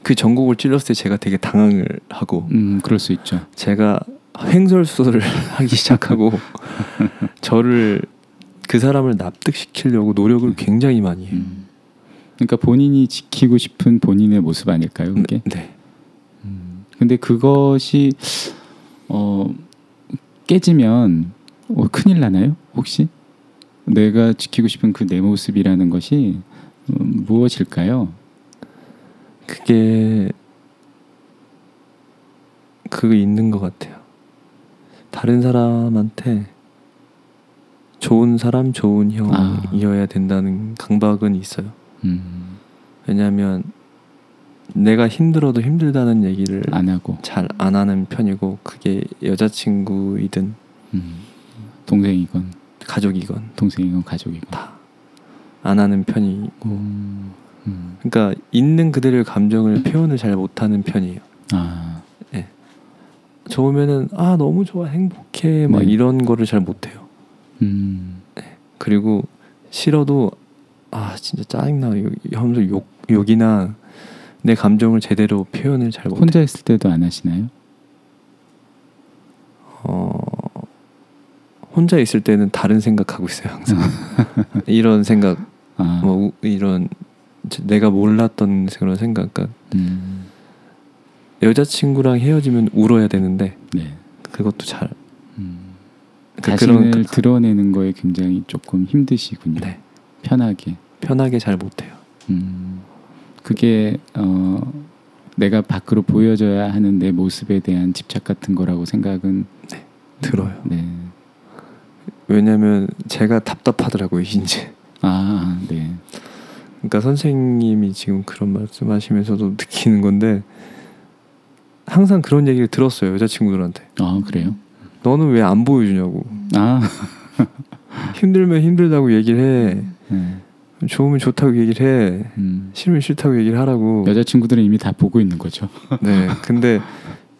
그 전곡을 찔렀을 때 제가 되게 당황을 하고 음, 그럴 수 있죠. 제가 횡설수설을 하기 시작하고 저를 그 사람을 납득시키려고 노력을 굉장히 많이 해요. 음. 그러니까 본인이 지키고 싶은 본인의 모습 아닐까요? 그게. 네. 음. 근데 그것이 어 깨지면 어, 큰일 나나요? 혹시 내가 지키고 싶은 그 내 모습이라는 것이 음, 무엇일까요? 그게 그거 있는 것 같아요. 다른 사람한테 좋은 사람, 좋은 아. 형이어야 된다는 강박은 있어요. 음, 왜냐하면 내가 힘들어도 힘들다는 얘기를 안 하고. 잘 안 하는 편이고 그게 여자친구이든 음, 동생이건. 가족이건 동생이건 가족이건. 다 안 하는 편이고 음, 음. 그러니까 있는 그대로의 감정을 표현을 잘 못하는 편이에요. 아, 좋으면은 아 너무 좋아 행복해 막 네. 이런 거를 잘 못해요. 음, 그리고 싫어도 아 진짜 짜증나. 요- 하면서 욕 욕이나 내 감정을 제대로 표현을 잘 못해. 혼자 있을 때도 안 하시나요? 어 혼자 있을 때는 다른 생각하고 있어요 항상. 이런 생각 아, 뭐 우- 이런 저- 내가 몰랐던 그런 생각. 그러니까 음, 여자친구랑 헤어지면 울어야 되는데 네. 그것도 잘 음. 그러니까 자신을 그런 드러내는 거에 굉장히 조금 힘드시군요. 네. 편하게. 편하게 잘 못해요. 음, 그게 어, 내가 밖으로 보여줘야 하는 내 모습에 대한 집착 같은 거라고 생각은 들어요. 네. 왜냐면 제가 답답하더라고요 이제. 아, 네. 그러니까 선생님이 지금 그런 말씀하시면서도 느끼는 건데 항상 그런 얘기를 들었어요 여자친구들한테. 아, 그래요? 너는 왜 안 보여주냐고. 아, 힘들면 힘들다고 얘기를 해. 네. 좋으면 좋다고 얘기를 해. 음. 싫으면 싫다고 얘기를 하라고. 여자친구들은 이미 다 보고 있는 거죠. 네. 근데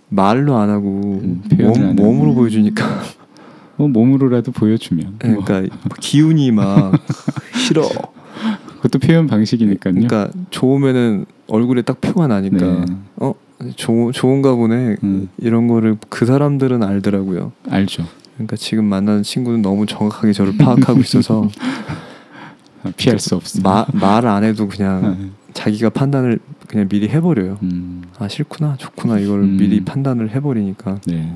말로 안 하고 음, 몸. 몸으로 보여주니까 뭐 몸으로라도 보여주면. 뭐. 그러니까 기운이 막 싫어. 그것도 표현 방식이니까요. 그러니까 좋으면은 얼굴에 딱 표가 나니까 네. 어 좋, 좋은가 보네 음. 이런 거를 그 사람들은 알더라고요. 알죠. 그러니까 지금 만나는 친구는 너무 정확하게 저를 파악하고 있어서 피할 수 없어. 말안 해도 그냥 자기가 판단을 그냥 미리 해버려요. 음, 아 싫구나 좋구나 이걸 음. 미리 판단을 해버리니까. 네.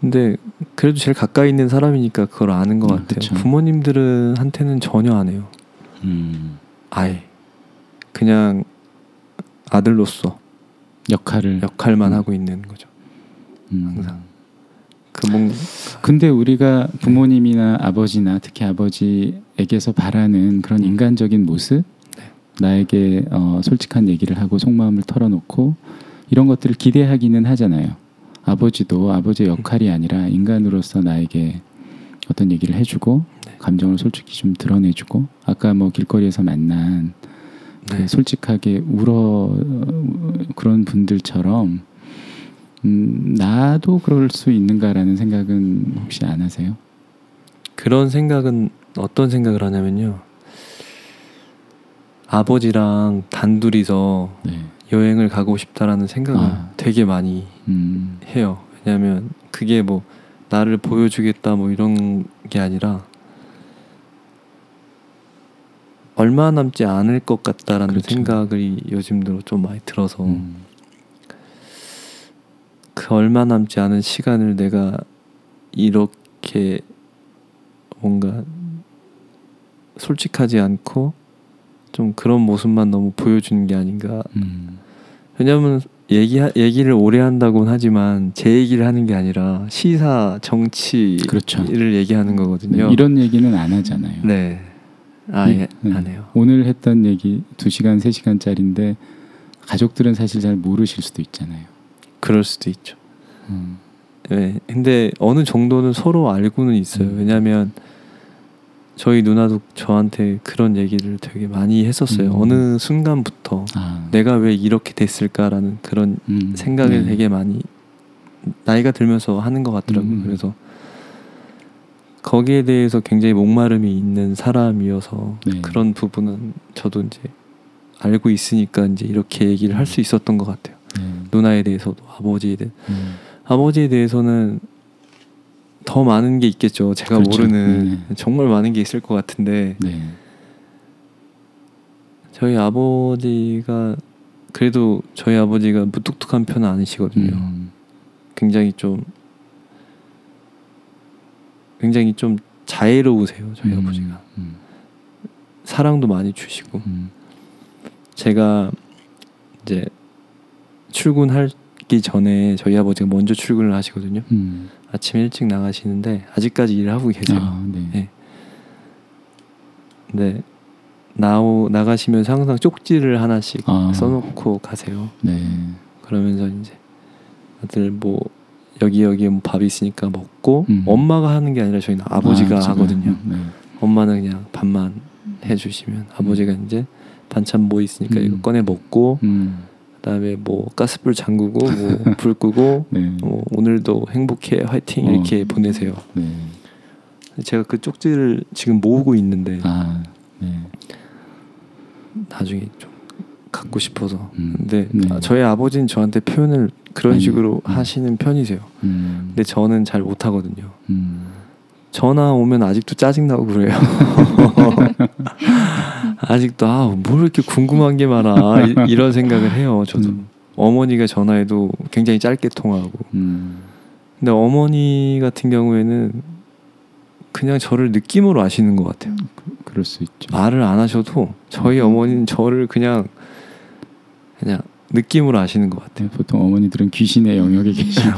근데 그래도 제일 가까이 있는 사람이니까 그걸 아는 것 음, 같아요. 그쵸. 부모님들은 한테는 전혀 안 해요. 음, 아예 그냥 아들로서 역할을. 역할만 음. 하고 있는 거죠. 음. 항상. 그 뭔가 근데 우리가 부모님이나 아버지나 특히 아버지 에게서 바라는 그런 음. 인간적인 모습, 네. 나에게 어, 솔직한 얘기를 하고 속마음을 털어놓고 이런 것들을 기대하기는 하잖아요. 아버지도 아버지의 역할이 아니라 인간으로서 나에게 어떤 얘기를 해주고 네. 감정을 솔직히 좀 드러내주고 아까 뭐 길거리에서 만난 그 네. 솔직하게 울어 어, 그런 분들처럼 음, 나도 그럴 수 있는가라는 생각은 혹시 안 하세요? 그런 생각은 어떤 생각을 하냐면요. 아버지랑 단둘이서 네. 여행을 가고 싶다라는 생각을 아. 되게 많이 음, 해요. 왜냐하면 그게 뭐 나를 보여주겠다 뭐 이런 게 아니라 얼마 남지 않을 것 같다라는 그렇죠. 생각이 요즘 들어 좀 많이 들어서 음, 그 얼마 남지 않은 시간을 내가 이렇게 뭔가 솔직하지 않고 좀 그런 모습만 너무 보여주는 게 아닌가. 음, 왜냐하면 얘기 얘기를 오래 한다고는 하지만 제 얘기를 하는 게 아니라 시사 정치를 그렇죠. 얘기하는 네, 거거든요. 이런 얘기는 안 하잖아요. 네, 아예 네. 안 해요. 오늘 했던 얘기 2 시간, 3 시간짜리인데 가족들은 사실 잘 모르실 수도 있잖아요. 그럴 수도 있죠. 음, 네, 근데 어느 정도는 서로 알고는 있어요. 음. 왜냐하면 저희 누나도 저한테 그런 얘기를 되게 많이 했었어요. 음. 어느 순간부터 아, 내가 왜 이렇게 됐을까라는 그런 음, 생각을 네. 되게 많이 나이가 들면서 하는 것 같더라고요. 음. 그래서 거기에 대해서 굉장히 목마름이 있는 사람이어서 네. 그런 부분은 저도 이제 알고 있으니까 이제 이렇게 얘기를 할 수 있었던 것 같아요. 네. 누나에 대해서도 아버지에 대해 음, 아버지에 대해서는 더 많은 게 있겠죠. 제가 그렇죠. 모르는 정말 많은 게 있을 것 같은데 네. 저희 아버지가 그래도 저희 아버지가 무뚝뚝한 편은 아니시거든요. 음, 굉장히 좀 굉장히 좀 자애로우세요. 저희 음, 아버지가 음, 사랑도 많이 주시고 음, 제가 이제 출근하기 전에 저희 아버지가 먼저 출근을 하시거든요. 음. 아침 일찍 나가시는데 아직까지 일을 하고 계세요. 아, 네. 네. 근데 나오 나가시면서 항상 쪽지를 하나씩 아. 써놓고 가세요. 네. 그러면서 이제 아들 뭐 여기 여기 뭐밥 있으니까 먹고 음. 엄마가 하는 게 아니라 저희는 아버지가 아, 제가, 하거든요. 네. 엄마는 그냥 밥만 해주시면 아버지가 이제 반찬 뭐 있으니까 음. 이거 꺼내 먹고 음, 그다음에 뭐 가스불 잠그고 뭐 불 끄고 네. 뭐 오늘도 행복해 화이팅 어. 이렇게 보내세요. 네. 제가 그 쪽지를 지금 모으고 있는데 아, 네. 나중에 좀 갖고 싶어서. 음. 근데 네. 아, 저희 아버지는 저한테 표현을 그런 많이, 식으로 음. 하시는 편이세요. 음, 근데 저는 잘 못하거든요. 음, 전화 오면 아직도 짜증 나고 그래요. 아직도 아 뭘 이렇게 궁금한 게 많아 이, 이런 생각을 해요. 저도 음. 어머니가 전화해도 굉장히 짧게 통화하고. 음, 근데 어머니 같은 경우에는 그냥 저를 느낌으로 아시는 것 같아요. 그럴 수 있죠. 말을 안 하셔도 저희 음. 어머니는 저를 그냥 그냥 느낌으로 아시는 것 같아요. 네, 보통 어머니들은 귀신의 영역에 계시는.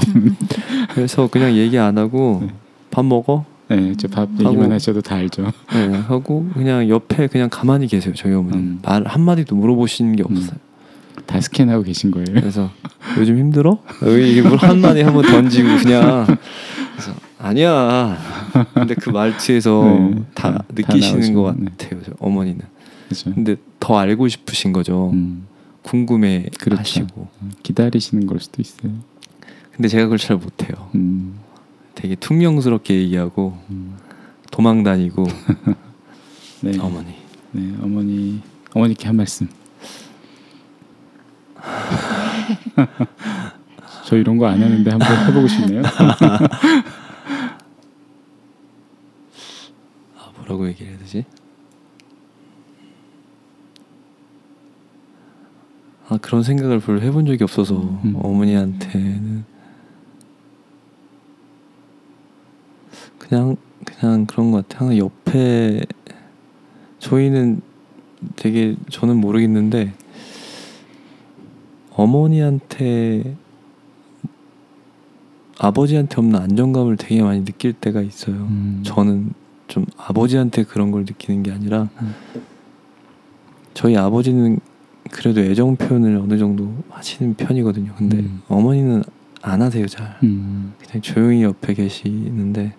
그래서 그냥 얘기 안 하고 네. 밥 먹어 네, 저밥 얘기만 하셔도 다 알죠. 네, 하고 그냥 옆에 그냥 가만히 계세요. 저희 어머니 음. 말 한 마디도 물어보시는 게 음. 없어요. 다 스캔하고 계신 거예요. 그래서 요즘 힘들어? 이게 물 한 마디 한번 던지고 그냥 그래서 아니야. 근데 그 말투에서 네, 다 다 느끼시는 것 나오시고, 네. 같아요. 저 어머니는. 그렇죠. 근데 더 알고 싶으신 거죠. 음, 궁금해 그렇죠. 하시고. 기다리시는 걸 수도 있어요. 근데 제가 그걸 잘 못해요. 음, 되게 퉁명스럽게 얘기하고 음. 도망 다니고 네. 어머니 네, 어머니 어머니께 한 말씀. 저 이런 거 안 하는데 한번 해보고 싶네요. 아, 뭐라고 얘기를 해야 되지? 아 그런 생각을 별로 해본 적이 없어서 음. 어머니한테는 그냥 그냥 그런 것 같아. 항상 옆에 저희는 되게 저는 모르겠는데 어머니한테 아버지한테 없는 안정감을 되게 많이 느낄 때가 있어요. 음. 저는 좀 아버지한테 그런 걸 느끼는 게 아니라 음. 저희 아버지는 그래도 애정 표현을 어느 정도 하시는 편이거든요. 근데 음. 어머니는 안 하세요 잘. 음. 그냥 조용히 옆에 계시는데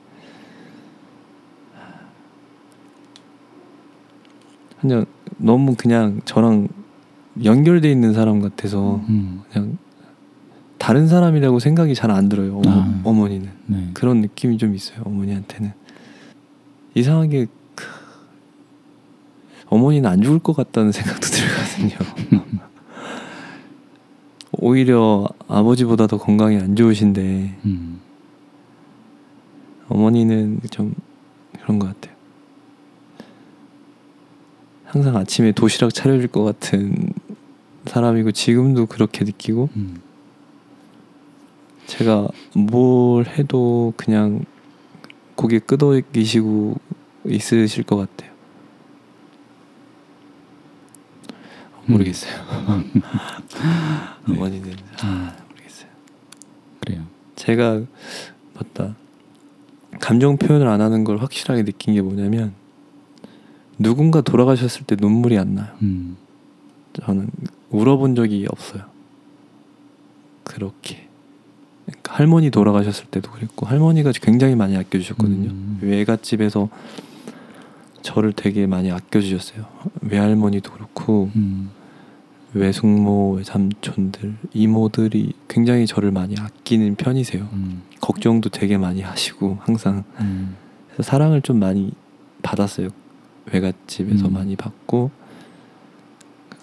그냥 너무 그냥 저랑 연결돼 있는 사람 같아서 음. 그냥 다른 사람이라고 생각이 잘 안 들어요. 어머, 아. 어머니는. 네. 그런 느낌이 좀 있어요 어머니한테는 이상하게 크, 어머니는 안 죽을 것 같다는 생각도 들거든요 오히려 아버지보다 더 건강이 안 좋으신데 음. 어머니는 좀 그런 것 같아요 항상 아침에 도시락 차려줄 것 같은 사람이고 지금도 그렇게 느끼고 음. 제가 뭘 해도 그냥 고개 끄덕이시고 있으실 것 같아요. 모르겠어요. 네. 어머니는 아, 모르겠어요. 그래요. 제가 맞다. 감정 표현을 안 하는 걸 확실하게 느낀 게 뭐냐면 누군가 돌아가셨을 때 눈물이 안 나요. 음. 저는 울어본 적이 없어요. 그렇게 그러니까 할머니 돌아가셨을 때도 그랬고 할머니가 굉장히 많이 아껴주셨거든요. 음. 외갓집에서 저를 되게 많이 아껴주셨어요. 외할머니도 그렇고 음. 외숙모, 외삼촌들, 이모들이 굉장히 저를 많이 아끼는 편이세요. 음. 걱정도 되게 많이 하시고 항상 음. 사랑을 좀 많이 받았어요. 외갓집에서 음. 많이 받고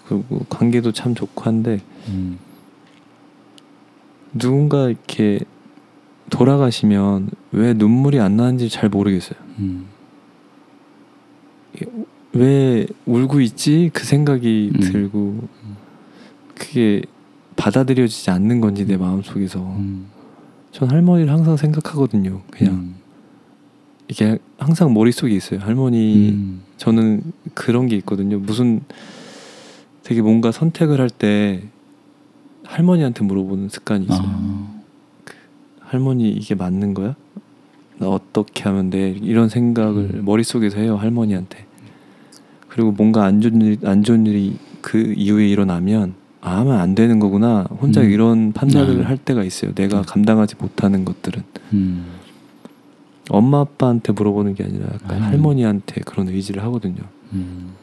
그리고 관계도 참 좋고 한데 음. 누군가 이렇게 돌아가시면 왜 눈물이 안 나는지 잘 모르겠어요. 음. 왜 울고 있지? 그 생각이 음. 들고 그게 받아들여지지 않는 건지 내 마음 속에서 음. 전 할머니를 항상 생각하거든요. 그냥 음. 이게 항상 머릿속에 있어요. 할머니 음. 저는 그런 게 있거든요. 무슨 되게 뭔가 선택을 할 때 할머니한테 물어보는 습관이 있어요. 아. 할머니 이게 맞는 거야? 나 어떻게 하면 돼? 이런 생각을 음. 머릿속에서 해요 할머니한테. 그리고 뭔가 안 좋은 일, 안 좋은 일이 그 이후에 일어나면 아, 하면 안 되는 거구나. 혼자 음. 이런 판단을 아. 할 때가 있어요. 내가 음. 감당하지 못하는 것들은 음. 엄마 아빠한테 물어보는 게 아니라 약간 아. 할머니한테 그런 의지를 하거든요. 음.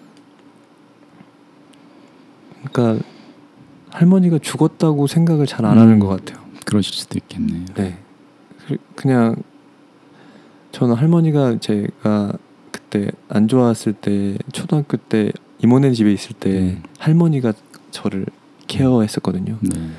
그러니까 할머니가 죽었다고 생각을 잘안 음. 하는 것 같아요. 그러실 수도 있겠네요. 네. 그- 그냥 저는 할머니가 제가 그때 안 좋았을 때 초등학교 때 이모네 집에 있을 때 음. 할머니가 저를 케어했었거든요. 네.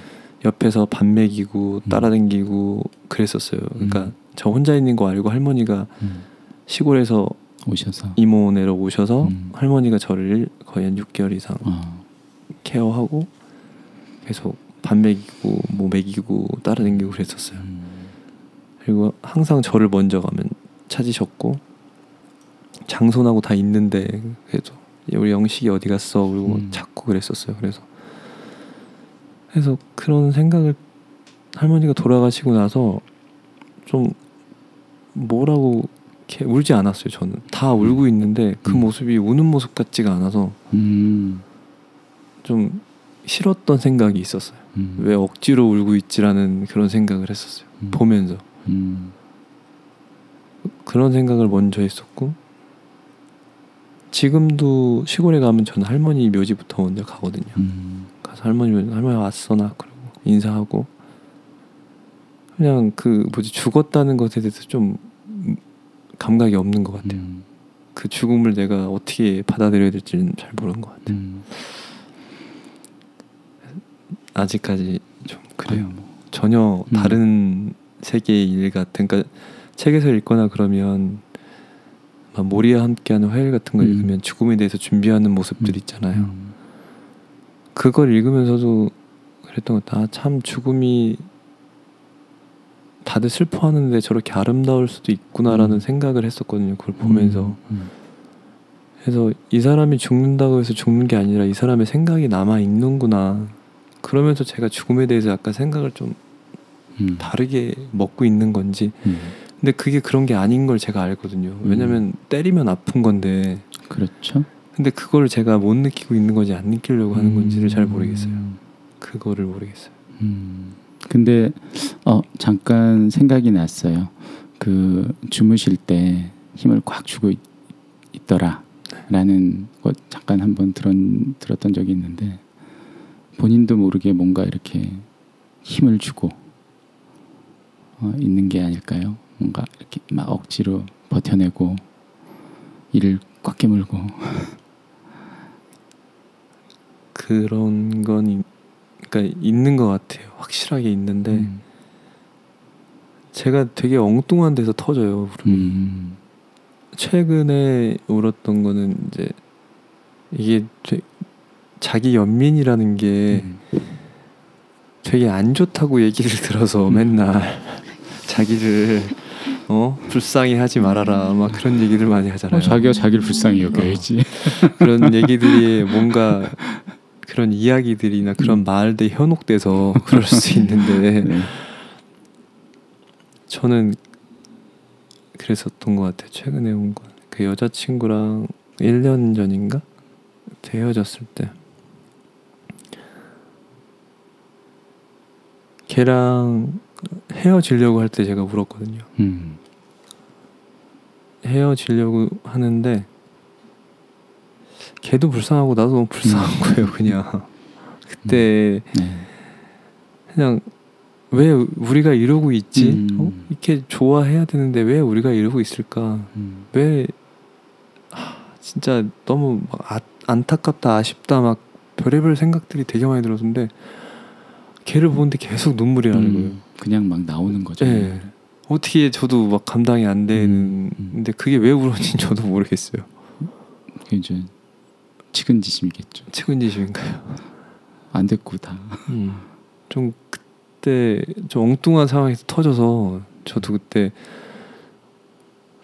옆에서 밥 먹이고 음. 따라다니고 그랬었어요. 그러니까 음. 저 혼자 있는 거 알고 할머니가 음. 시골에서 오셔서 이모네로 오셔서 음. 할머니가 저를 거의 한 6개월 이상 아. 케어하고 계속 밥 먹이고 뭐 먹이고 따라다니고 그랬었어요. 음. 그리고 항상 저를 먼저 가면 찾으셨고 장손하고 다 있는데 그래도 우리 영식이 어디 갔어 그리고 음. 찾고 그랬었어요. 그래서 그래서 그런 생각을 할머니가 돌아가시고 나서 좀 뭐라고 이렇게 울지 않았어요. 저는 다 울고 있는데 그 음. 모습이 우는 모습 같지가 않아서 음. 좀 싫었던 생각이 있었어요. 음. 왜 억지로 울고 있지라는 그런 생각을 했었어요. 음. 보면서 음. 그런 생각을 먼저 했었고 지금도 시골에 가면 저는 할머니 묘지부터 먼저 가거든요. 음. 가서 할머니 묘- 할머니 왔어 나 그러고 인사하고 그냥 그 뭐지 죽었다는 것에 대해서 좀 감각이 없는 것 같아요. 음. 그 죽음을 내가 어떻게 받아들여야 될지는 잘 모르는 것 같아요. 음. 아직까지 좀 그래요. 뭐. 전혀 음. 다른 세계의 일 같은 그러니까 책에서 읽거나 그러면 막 모리와 함께하는 화요일 같은 걸 음. 읽으면 죽음에 대해서 준비하는 모습들 있잖아요. 음. 그걸 읽으면서도 그랬던 것 같아. 아, 참 죽음이 다들 슬퍼하는데 저렇게 아름다울 수도 있구나라는 음. 생각을 했었거든요. 그걸 보면서. 음. 그래서 이 사람이 죽는다고 해서 죽는 게 아니라 이 사람의 생각이 남아 있는구나. 그러면서 제가 죽음에 대해서 약간 생각을 좀 음. 다르게 먹고 있는 건지. 음. 근데 그게 그런 게 아닌 걸 제가 알거든요. 왜냐면 때리면 아픈 건데. 그렇죠. 근데 그걸 제가 못 느끼고 있는 건지 안 느끼려고 하는 건지를 잘 모르겠어요. 음. 그거를 모르겠어요. 음. 근데 어 잠깐 생각이 났어요. 그 주무실 때 힘을 꽉 주고 있, 있더라라는 것 잠깐 한번 들었, 들었던 적이 있는데 본인도 모르게 뭔가 이렇게 힘을 주고 어, 있는 게 아닐까요? 뭔가 이렇게 막 억지로 버텨내고 이를 꽉 깨물고 그런 건 이- 그러니까 있는 것 같아요. 확실하게 있는데 음. 제가 되게 엉뚱한 데서 터져요. 음. 최근에 울었던 거는 이제 이게 되- 자기 연민이라는 게 음. 되게 안 좋다고 얘기를 들어서 음. 맨날 자기를 어 불쌍히 하지 말아라 막 그런 얘기를 많이 하잖아요. 어, 자기가 자기를 불쌍히 여겨야지. 그런 얘기들이 뭔가 그런 이야기들이나 그런 말들 현혹돼서 그럴 수 있는데 네. 저는 그랬었던 것 같아요. 최근에 온 건 그 여자친구랑 1년 전인가 헤어졌을 때 걔랑 헤어지려고 할 때 제가 울었거든요. 음. 헤어지려고 하는데 걔도 불쌍하고 나도 너무 불쌍한 거예요. 그냥 그때 네. 그냥 왜 우리가 이러고 있지? 음. 어? 이렇게 좋아해야 되는데 왜 우리가 이러고 있을까? 음. 왜 아, 진짜 너무 막 아, 안타깝다 아쉽다 막 별의별 생각들이 되게 많이 들었는데 걔를 보는데 계속 눈물이 나는 거예요. 음. 그냥 막 나오는 거죠. 예. 어떻게 저도 막 감당이 안 되는 음, 음. 근데 그게 왜 울었는지 저도 모르겠어요. 이제 측은지심이겠죠. 측은지심인가요? 안 됐고 다. 음. 좀 그때 좀 엉뚱한 상황에서 터져서 저도 그때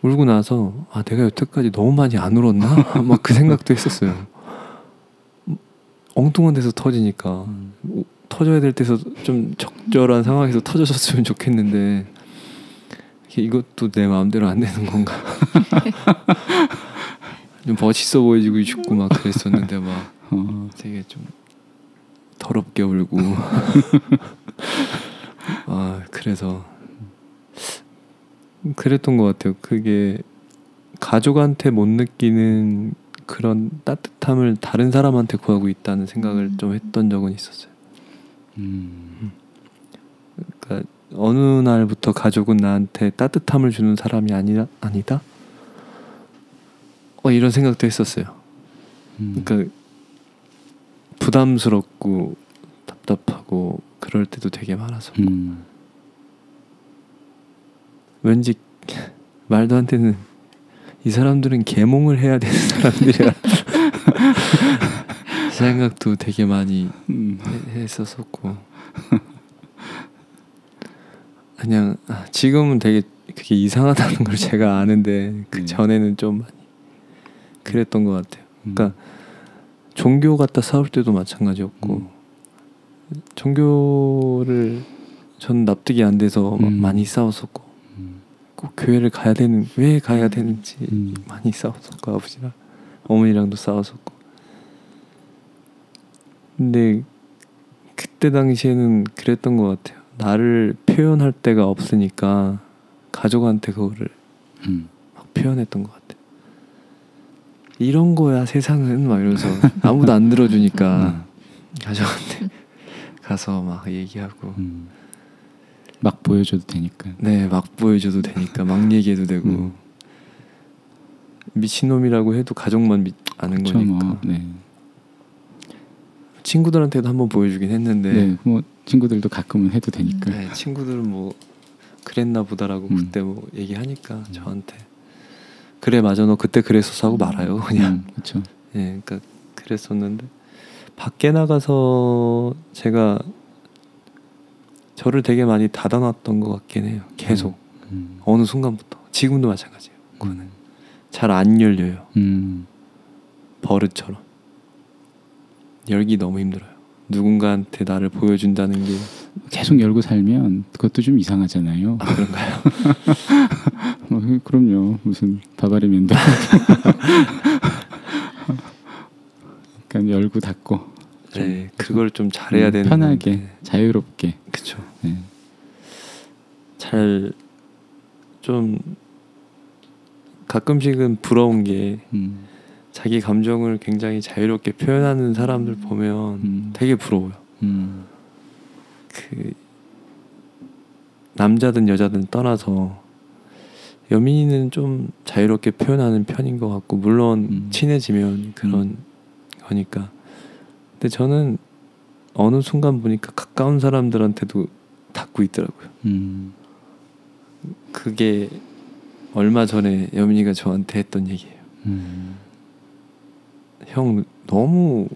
울고 나서 아 내가 여태까지 너무 많이 안 울었나 막 그 생각도 했었어요. 엉뚱한 데서 터지니까 음. 오- 터져야 될 때서 좀 적절한 상황에서 터져줬으면 좋겠는데 이것도 내 마음대로 안 되는 건가? 좀 멋있어 보이고 싶고 막 그랬었는데 막 어. 되게 좀 더럽게 울고 아 그래서 그랬던 것 같아요. 그게 가족한테 못 느끼는 그런 따뜻함을 다른 사람한테 구하고 있다는 생각을 좀 했던 적은 있었어요. 음. 그러니까 어느 날부터 가족은 나한테 따뜻함을 주는 사람이 아니다 아니다. 어 이런 생각도 했었어요. 음. 그러니까 부담스럽고 답답하고 그럴 때도 되게 많아서 음. 왠지 말도 안 되는 이 사람들은 계몽을 해야 되는 사람들이야 생각도 되게 많이 음. 해- 했었었고 그냥 아, 지금은 되게 그게 이상하다는 걸 제가 아는데 그 음. 전에는 좀 그랬던 것 같아요. 음. 그러니까 종교 갖다 싸울 때도 마찬가지였고 음. 종교를 전 납득이 안 돼서 막 음. 많이 싸웠었고 음. 꼭 교회를 가야 되는 왜 가야 되는지 음. 많이 싸웠었고 아버지랑 어머니랑도 싸웠었고 근데 그때 당시에는 그랬던 것 같아요 나를 표현할 데가 없으니까 가족한테 그거를 음. 막 표현했던 것 같아요 이런 거야 세상은 막 이러면서 아무도 안 들어주니까 가족한테 가서 막 얘기하고 음. 막 보여줘도 되니까. 네, 막 보여줘도 되니까 막 얘기해도 되고 음. 미친놈이라고 해도 가족만 미, 아는 그쵸, 거니까 뭐, 네. 친구들한테도 한번 보여주긴 했는데 네. 뭐 친구들도 가끔은 해도 되니까. 네, 친구들은 뭐 그랬나 보다라고 음. 그때 뭐 얘기하니까 저한테 그래 맞아 너 그때 그랬었어 하고 말아요. 그냥. 그렇죠. 예 그러니까 그랬었는데 밖에 나가서 제가 저를 되게 많이 닫아놨던 것 같긴 해요 계속. 음. 어느 순간부터. 지금도 마찬가지예요 그거는. 음. 잘안 열려요. 음. 버릇처럼. 열기 너무 힘들어요 누군가한테 나를 보여준다는 게 계속 열고 살면 그것도 좀 이상하잖아요. 아, 그런가요? 뭐, 그- 그럼요. 무슨 바바리 면도 그러니까 열고 닫고 좀 네, 그걸 좀 잘해야 음, 되는 편하게 건데. 자유롭게. 그쵸. 네. 잘좀 가끔씩은 부러운 게 음, 자기 감정을 굉장히 자유롭게 표현하는 사람들 보면 음. 되게 부러워요. 음, 그 남자든 여자든 떠나서 여민이는 좀 자유롭게 표현하는 편인 것 같고 물론 음. 친해지면 그런 거니까. 근데 저는 어느 순간 보니까 가까운 사람들한테도 닫고 있더라고요. 음, 그게 얼마 전에 여민이가 저한테 했던 얘기예요. 음, 형 너무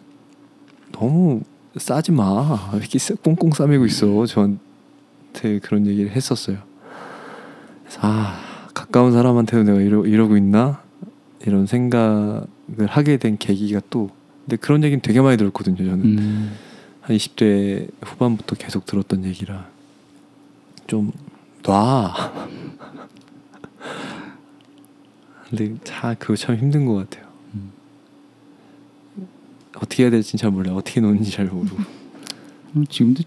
너무 싸지 마. 왜 이렇게 쓱 꽁꽁 싸매고 있어. 저한테 그런 얘기를 했었어요. 아 가까운 사람한테도 내가 이러, 이러고 있나 이런 생각을 하게 된 계기가 또 근데 그런 얘기는 되게 많이 들었거든요. 저는 음, 한 20대 후반부터 계속 들었던 얘기라 좀 놔. 근데 자 그거 참 힘든 것 같아요. 음. 어떻게 해야 될지 잘 몰라요. 어떻게 노는지 잘 모르고. 음, 지금도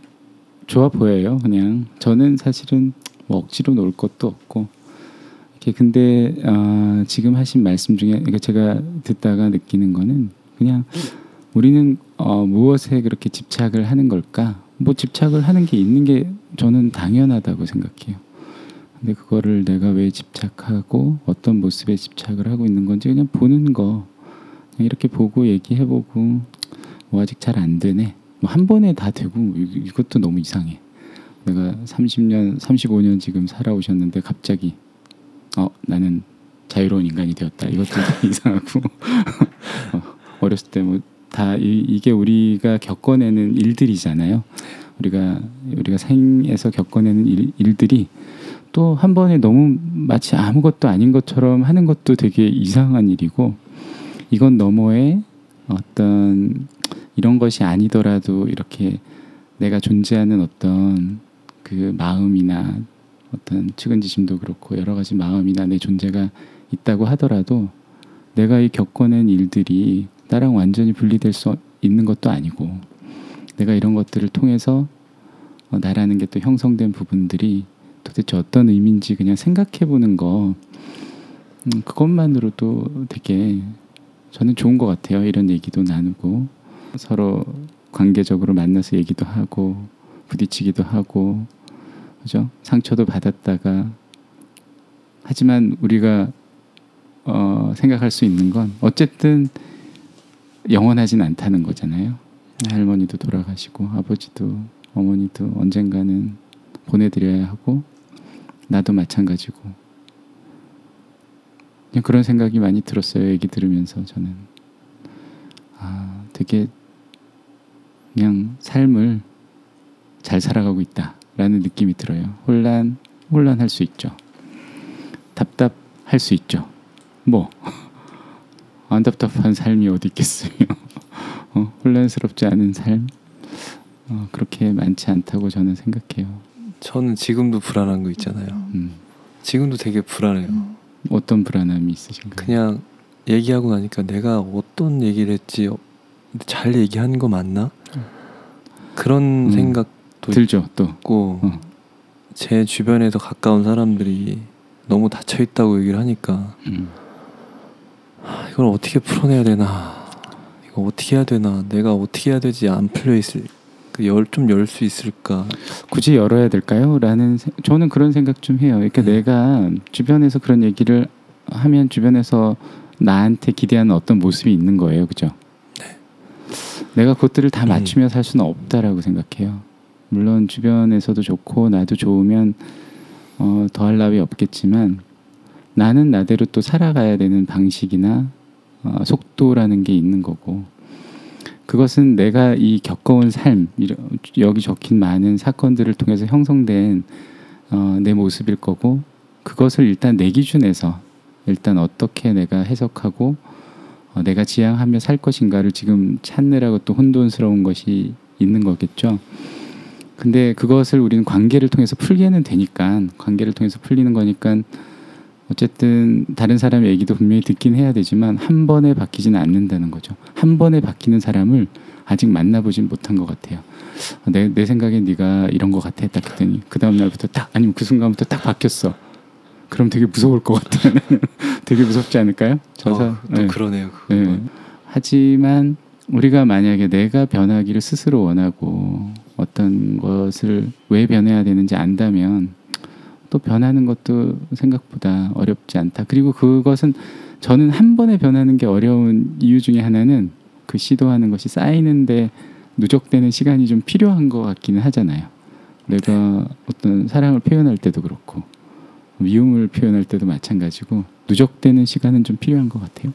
좋아 보여요. 그냥 저는 사실은 뭐 억지로 놀 것도 없고 이렇게 근데 아, 지금 하신 말씀 중에 그러니까 제가 듣다가 느끼는 거는 그냥 우리는 어, 무엇에 그렇게 집착을 하는 걸까? 뭐 집착을 하는 게 있는 게 저는 당연하다고 생각해요. 근데 그거를 내가 왜 집착하고 어떤 모습에 집착을 하고 있는 건지 그냥 보는 거 이렇게 보고 얘기해보고 뭐 아직 잘 안 되네. 뭐 한 번에 다 되고 이- 이것도 너무 이상해. 내가 30년, 35년 지금 살아오셨는데 갑자기 어 나는 자유로운 인간이 되었다. 이것도 좀 이상하고 어, 어렸을 때 뭐 다 이게 우리가 겪어내는 일들이잖아요. 우리가 우리가 생에서 겪어내는 일, 일들이 또 한 번에 너무 마치 아무것도 아닌 것처럼 하는 것도 되게 이상한 일이고 이건 너머에 어떤 이런 것이 아니더라도 이렇게 내가 존재하는 어떤 그 마음이나 어떤 측은지심도 그렇고 여러 가지 마음이나 내 존재가 있다고 하더라도 내가 이 겪어낸 일들이 나랑 완전히 분리될 수 있는 것도 아니고 내가 이런 것들을 통해서 어, 나라는 게 또 형성된 부분들이 도대체 어떤 의미인지 그냥 생각해 보는 거 음, 그것만으로도 되게 저는 좋은 것 같아요. 이런 얘기도 나누고 서로 관계적으로 만나서 얘기도 하고 부딪히기도 하고 그죠? 상처도 받았다가 하지만 우리가 어, 생각할 수 있는 건 어쨌든 영원하진 않다는 거잖아요. 할머니도 돌아가시고 아버지도 어머니도 언젠가는 보내드려야 하고 나도 마찬가지고 그냥 그런 생각이 많이 들었어요. 얘기 들으면서 저는 아 되게 그냥 삶을 잘 살아가고 있다라는 느낌이 들어요. 혼란 혼란할 수 있죠. 답답할 수 있죠. 뭐 안 답답한 삶이 어디 있겠어요. 어, 혼란스럽지 않은 삶 어, 그렇게 많지 않다고 저는 생각해요. 저는 지금도 불안한 거 있잖아요. 음, 지금도 되게 불안해요. 어떤 불안함이 있으신가요? 그냥 얘기하고 나니까 내가 어떤 얘기를 했지 어, 잘 얘기한 거 맞나? 그런 음. 생각도 들죠 또. 있고 어. 제 주변에서 가까운 사람들이 너무 닫혀 있다고 얘기를 하니까 음, 아, 이걸 어떻게 풀어내야 되나? 이거 어떻게 해야 되나? 내가 어떻게 해야 되지 안 풀려 있을 그열좀 열 수 있을까? 굳이 열어야 될까요? 라는 세, 저는 그런 생각 좀 해요. 그러니까 네. 내가 주변에서 그런 얘기를 하면 주변에서 나한테 기대하는 어떤 모습이 있는 거예요. 그죠? 네. 내가 그것들을 다 음. 맞추며 살 수는 없다라고 생각해요. 물론 주변에서도 좋고 나도 좋으면 어, 더할 나위 없겠지만 나는 나대로 또 살아가야 되는 방식이나 어, 속도라는 게 있는 거고 그것은 내가 이 겪어온 삶 여기 적힌 많은 사건들을 통해서 형성된 어, 내 모습일 거고 그것을 일단 내 기준에서 일단 어떻게 내가 해석하고 어, 내가 지향하며 살 것인가를 지금 찾느라고 또 혼돈스러운 것이 있는 거겠죠. 근데 그것을 우리는 관계를 통해서 풀기는 되니까 관계를 통해서 풀리는 거니까 어쨌든 다른 사람의 얘기도 분명히 듣긴 해야 되지만 한 번에 바뀌지는 않는다는 거죠. 한 번에 바뀌는 사람을 아직 만나보진 못한 것 같아요. 내, 내 생각엔 네가 이런 것 같아 딱 했더니 그 다음 날부터 딱 아니면 그 순간부터 딱 바뀌었어. 그럼 되게 무서울 것 같아. 되게 무섭지 않을까요? 저서 어, 또 네. 그러네요. 네. 하지만 우리가 만약에 내가 변하기를 스스로 원하고 어떤 것을 왜 변해야 되는지 안다면 또 변하는 것도 생각보다 어렵지 않다. 그리고 그것은 저는 한 번에 변하는 게 어려운 이유 중에 하나는 그 시도하는 것이 쌓이는데 누적되는 시간이 좀 필요한 것 같기는 하잖아요. 내가 어떤 사랑을 표현할 때도 그렇고 미움을 표현할 때도 마찬가지고 누적되는 시간은 좀 필요한 것 같아요.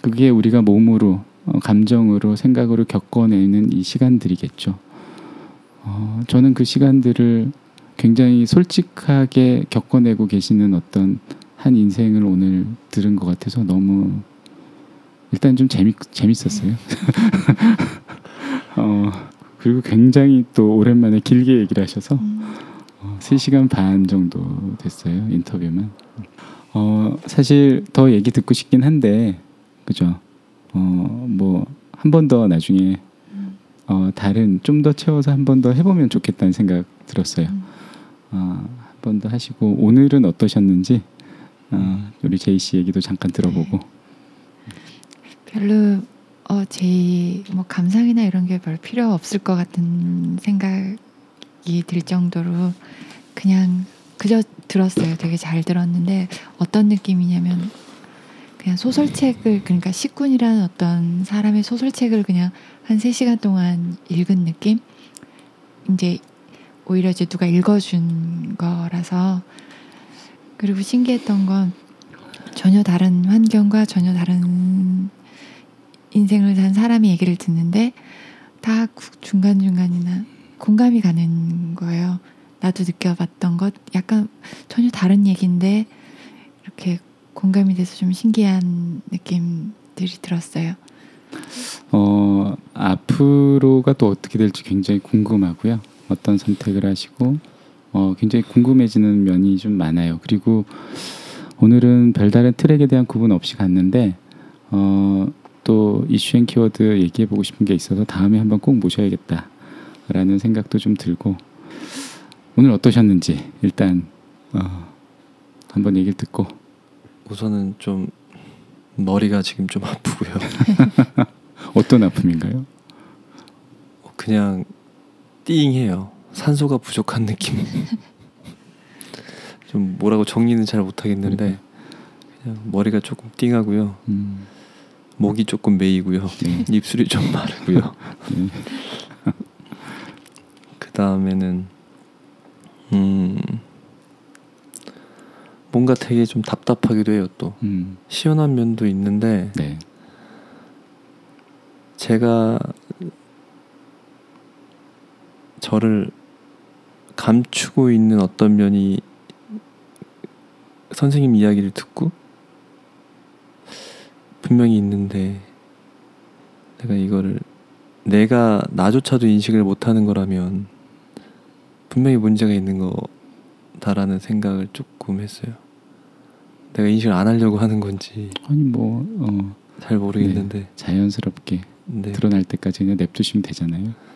그게 우리가 몸으로 어, 감정으로 생각으로 겪어내는 이 시간들이겠죠. 어, 저는 그 시간들을 굉장히 솔직하게 겪어내고 계시는 어떤 한 인생을 오늘 들은 것 같아서 너무 일단 좀 재미 재밌었어요. 어, 그리고 굉장히 또 오랜만에 길게 얘기를 하셔서 어, 3시간 반 정도 됐어요 인터뷰만. 어, 사실 더 얘기 듣고 싶긴 한데 그죠? 어, 뭐 한 번 더 나중에 어, 다른 좀 더 채워서 한 번 더 해보면 좋겠다는 생각 들었어요. 어, 한번 더 하시고 오늘은 어떠셨는지 어, 우리 제이 씨 얘기도 잠깐 들어보고. 네. 별로 어, 제이 뭐 감상이나 이런 게 별 필요 없을 것 같은 생각이 들 정도로 그냥 그저 들었어요. 되게 잘 들었는데 어떤 느낌이냐면 그냥 소설책을 그러니까 식군이라는 어떤 사람의 소설책을 그냥 한 세시간 동안 읽은 느낌? 이제 오히려 이제 누가 읽어준 거라서 그리고 신기했던 건 전혀 다른 환경과 전혀 다른 인생을 산 사람의 얘기를 듣는데 다 중간중간이나 공감이 가는 거예요. 나도 느껴봤던 것 약간 전혀 다른 얘기인데 이렇게 공감이 돼서 좀 신기한 느낌들이 들었어요. 어 앞으로가 또 어떻게 될지 굉장히 궁금하고요. 어떤 선택을 하시고 어, 굉장히 궁금해지는 면이 좀 많아요. 그리고 오늘은 별다른 트랙에 대한 구분 없이 갔는데 어, 또 issue and keyword 얘기해 보고 싶은 게 있어서 다음에 한번 꼭 모셔야겠다라는 생각도 좀 들고 오늘 어떠셨는지 일단 어, 한번 얘기를 듣고 우선은 좀 머리가 지금 좀 아프고요. 어떤 아픔인가요? 그냥 띵해요. 산소가 부족한 느낌. 좀 뭐라고 정리는 잘 못하겠는데 그냥 머리가 조금 띵하고요. 음. 목이 조금 메이고요. 네. 입술이 좀 마르고요. 네. 그 다음에는 음 뭔가 되게 좀 답답하기도 해요. 또 음. 시원한 면도 있는데 네. 제가 저를 감추고 있는 어떤 면이 선생님 이야기를 듣고 분명히 있는데 내가 이거를 내가 나조차도 인식을 못하는 거라면 분명히 문제가 있는 거다라는 생각을 조금 했어요. 내가 인식을 안 하려고 하는 건지 아니 뭐잘 어, 모르겠는데 네, 자연스럽게 네. 드러날 때까지 그냥 냅두시면 되잖아요.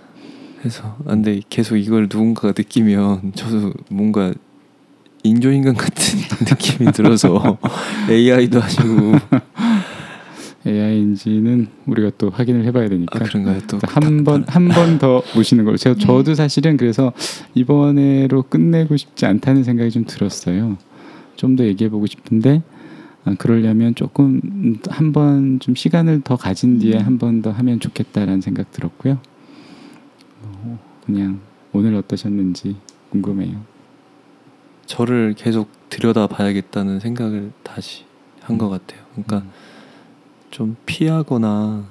해서 아, 근데 계속 이걸 누군가가 느끼면 저도 뭔가 인조인간 같은 느낌이 들어서 AI도 하시고 AI인지는 우리가 또 확인을 해봐야 되니까 아 그런가요? 또한 번 한 번 더 모시는 걸로 제가 네. 저도 사실은 그래서 이번에로 끝내고 싶지 않다는 생각이 좀 들었어요. 좀 더 얘기해 보고 싶은데 아, 그러려면 조금 한 번 좀 시간을 더 가진 뒤에 음. 한번 더 하면 좋겠다라는 생각 들었고요. 어, 그냥 오늘 어떠셨는지 궁금해요. 저를 계속 들여다 봐야겠다는 생각을 다시 한 것 같아요. 그러니까 음. 좀 피하거나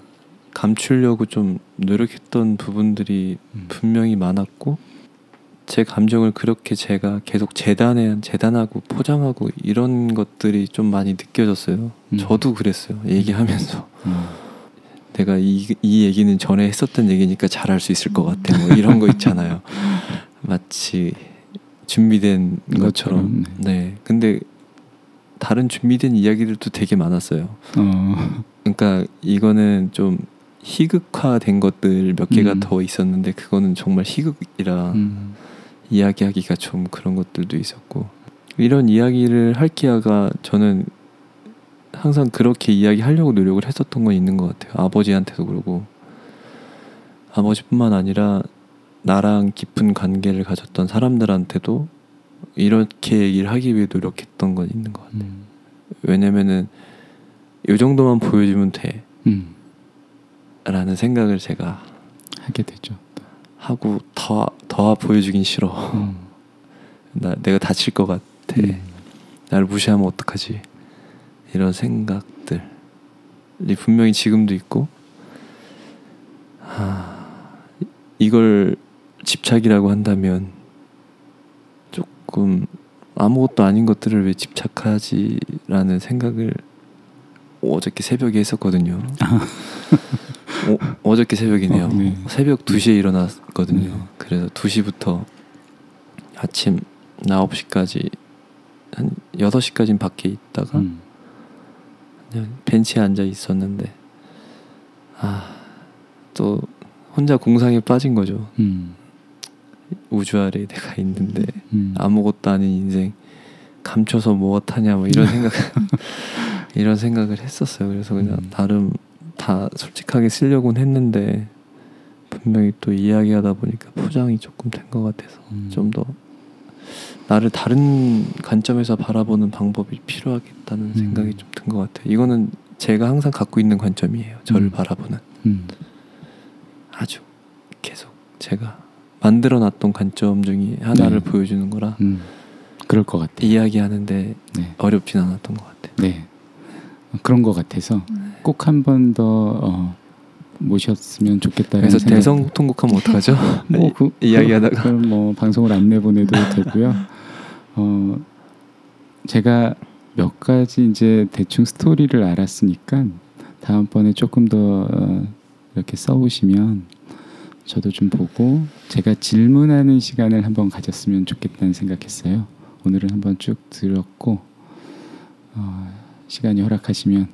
감추려고 좀 노력했던 부분들이 음. 분명히 많았고 제 감정을 그렇게 제가 계속 재단해 재단하고 포장하고 이런 것들이 좀 많이 느껴졌어요. 음. 저도 그랬어요. 얘기하면서 음. 내가 이, 이 얘기는 전에 했었던 얘기니까 잘할 수 있을 것 같아. 뭐 이런 거 있잖아요. 마치 준비된 것처럼. 것처럼, 네. 근데 다른 준비된 이야기들도 되게 많았어요. 어, 그러니까 이거는 좀 희극화된 것들 몇 개가 음. 더 있었는데 그거는 정말 희극이라 음. 이야기하기가 좀 그런 것들도 있었고 이런 이야기를 할 기회가 저는 항상 그렇게 이야기하려고 노력을 했었던 건 있는 것 같아요. 아버지한테도 그러고 아버지뿐만 아니라 나랑 깊은 관계를 가졌던 사람들한테도 이렇게 얘기를 하기 위해 노력했던 건 있는 것 같아요. 음. 왜냐면은 이 정도만 보여주면 음. 돼라는 생각을 제가 하게 되죠. 하고 더 더 보여주긴 싫어. 음. 나 내가 다칠 것 같아. 음. 나를 무시하면 어떡하지? 이런 생각들이 분명히 지금도 있고, 하, 이걸 집착이라고 한다면 조금 아무것도 아닌 것들을 왜 집착하지라는 생각을 어저께 새벽에 했었거든요. 어, 어저께 새벽이네요. 어, 네. 새벽 2시에 일어났거든요. 네. 그래서 2시부터 아침 9시까지 한 6시까지는 밖에 있다가 음. 그냥 벤치에 앉아 있었는데 아 또 혼자 공상에 빠진 거죠. 음. 우주 아래에 내가 있는데 음. 아무것도 아닌 인생 감춰서 무엇하냐 뭐 이런 생각 이런 생각을 했었어요. 그래서 그냥 음. 나름 다 솔직하게 쓰려고는 했는데 분명히 또 이야기하다 보니까 포장이 조금 된 것 같아서 음. 좀더 나를 다른 관점에서 바라보는 방법이 필요하겠다는 음. 생각이 좀 든 것 같아요. 이거는 제가 항상 갖고 있는 관점이에요. 저를 음. 바라보는 음. 아주 계속 제가 만들어 놨던 관점 중에 하나를 네. 보여주는 거라 음. 그럴 것 같아요. 이야기하는데 네. 어렵진 않았던 것 같아요. 네. 그런 것 같아서 꼭 한 번더 어, 모셨으면 좋겠다는 그래서 생각. 대성 통곡하면 어떡하죠? 뭐 그, 이야기하다가. 그, 그럼 뭐 방송을 안 내보내도 되고요. 어 제가 몇 가지 이제 대충 스토리를 알았으니까 다음번에 조금 더 어, 이렇게 써오시면 저도 좀 보고 제가 질문하는 시간을 한번 가졌으면 좋겠다는 생각했어요. 오늘은 한번 쭉 들었고 어, 시간이 허락하시면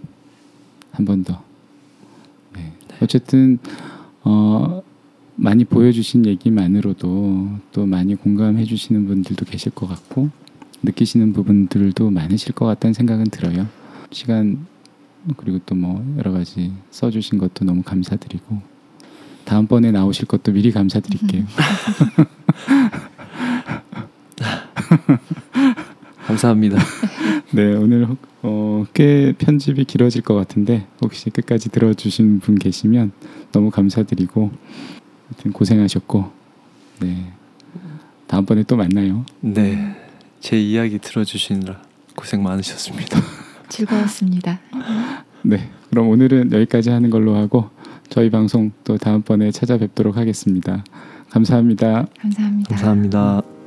한 번 더. 네. 어쨌든 어, 많이 보여주신 얘기만으로도 또 많이 공감해 주시는 분들도 계실 것 같고 느끼시는 부분들도 많으실 것 같다는 생각은 들어요. 시간 그리고 또 뭐 여러 가지 써주신 것도 너무 감사드리고 다음번에 나오실 것도 미리 감사드릴게요. 감사합니다. 네 오늘 어, 꽤 편집이 길어질 것 같은데 혹시 끝까지 들어주신 분 계시면 너무 감사드리고 하여튼 고생하셨고 네 다음번에 또 만나요. 네, 제 이야기 들어주시느라 고생 많으셨습니다. 즐거웠습니다. 네 그럼 오늘은 여기까지 하는 걸로 하고 저희 방송 또 다음번에 찾아뵙도록 하겠습니다. 감사합니다. 감사합니다. 감사합니다.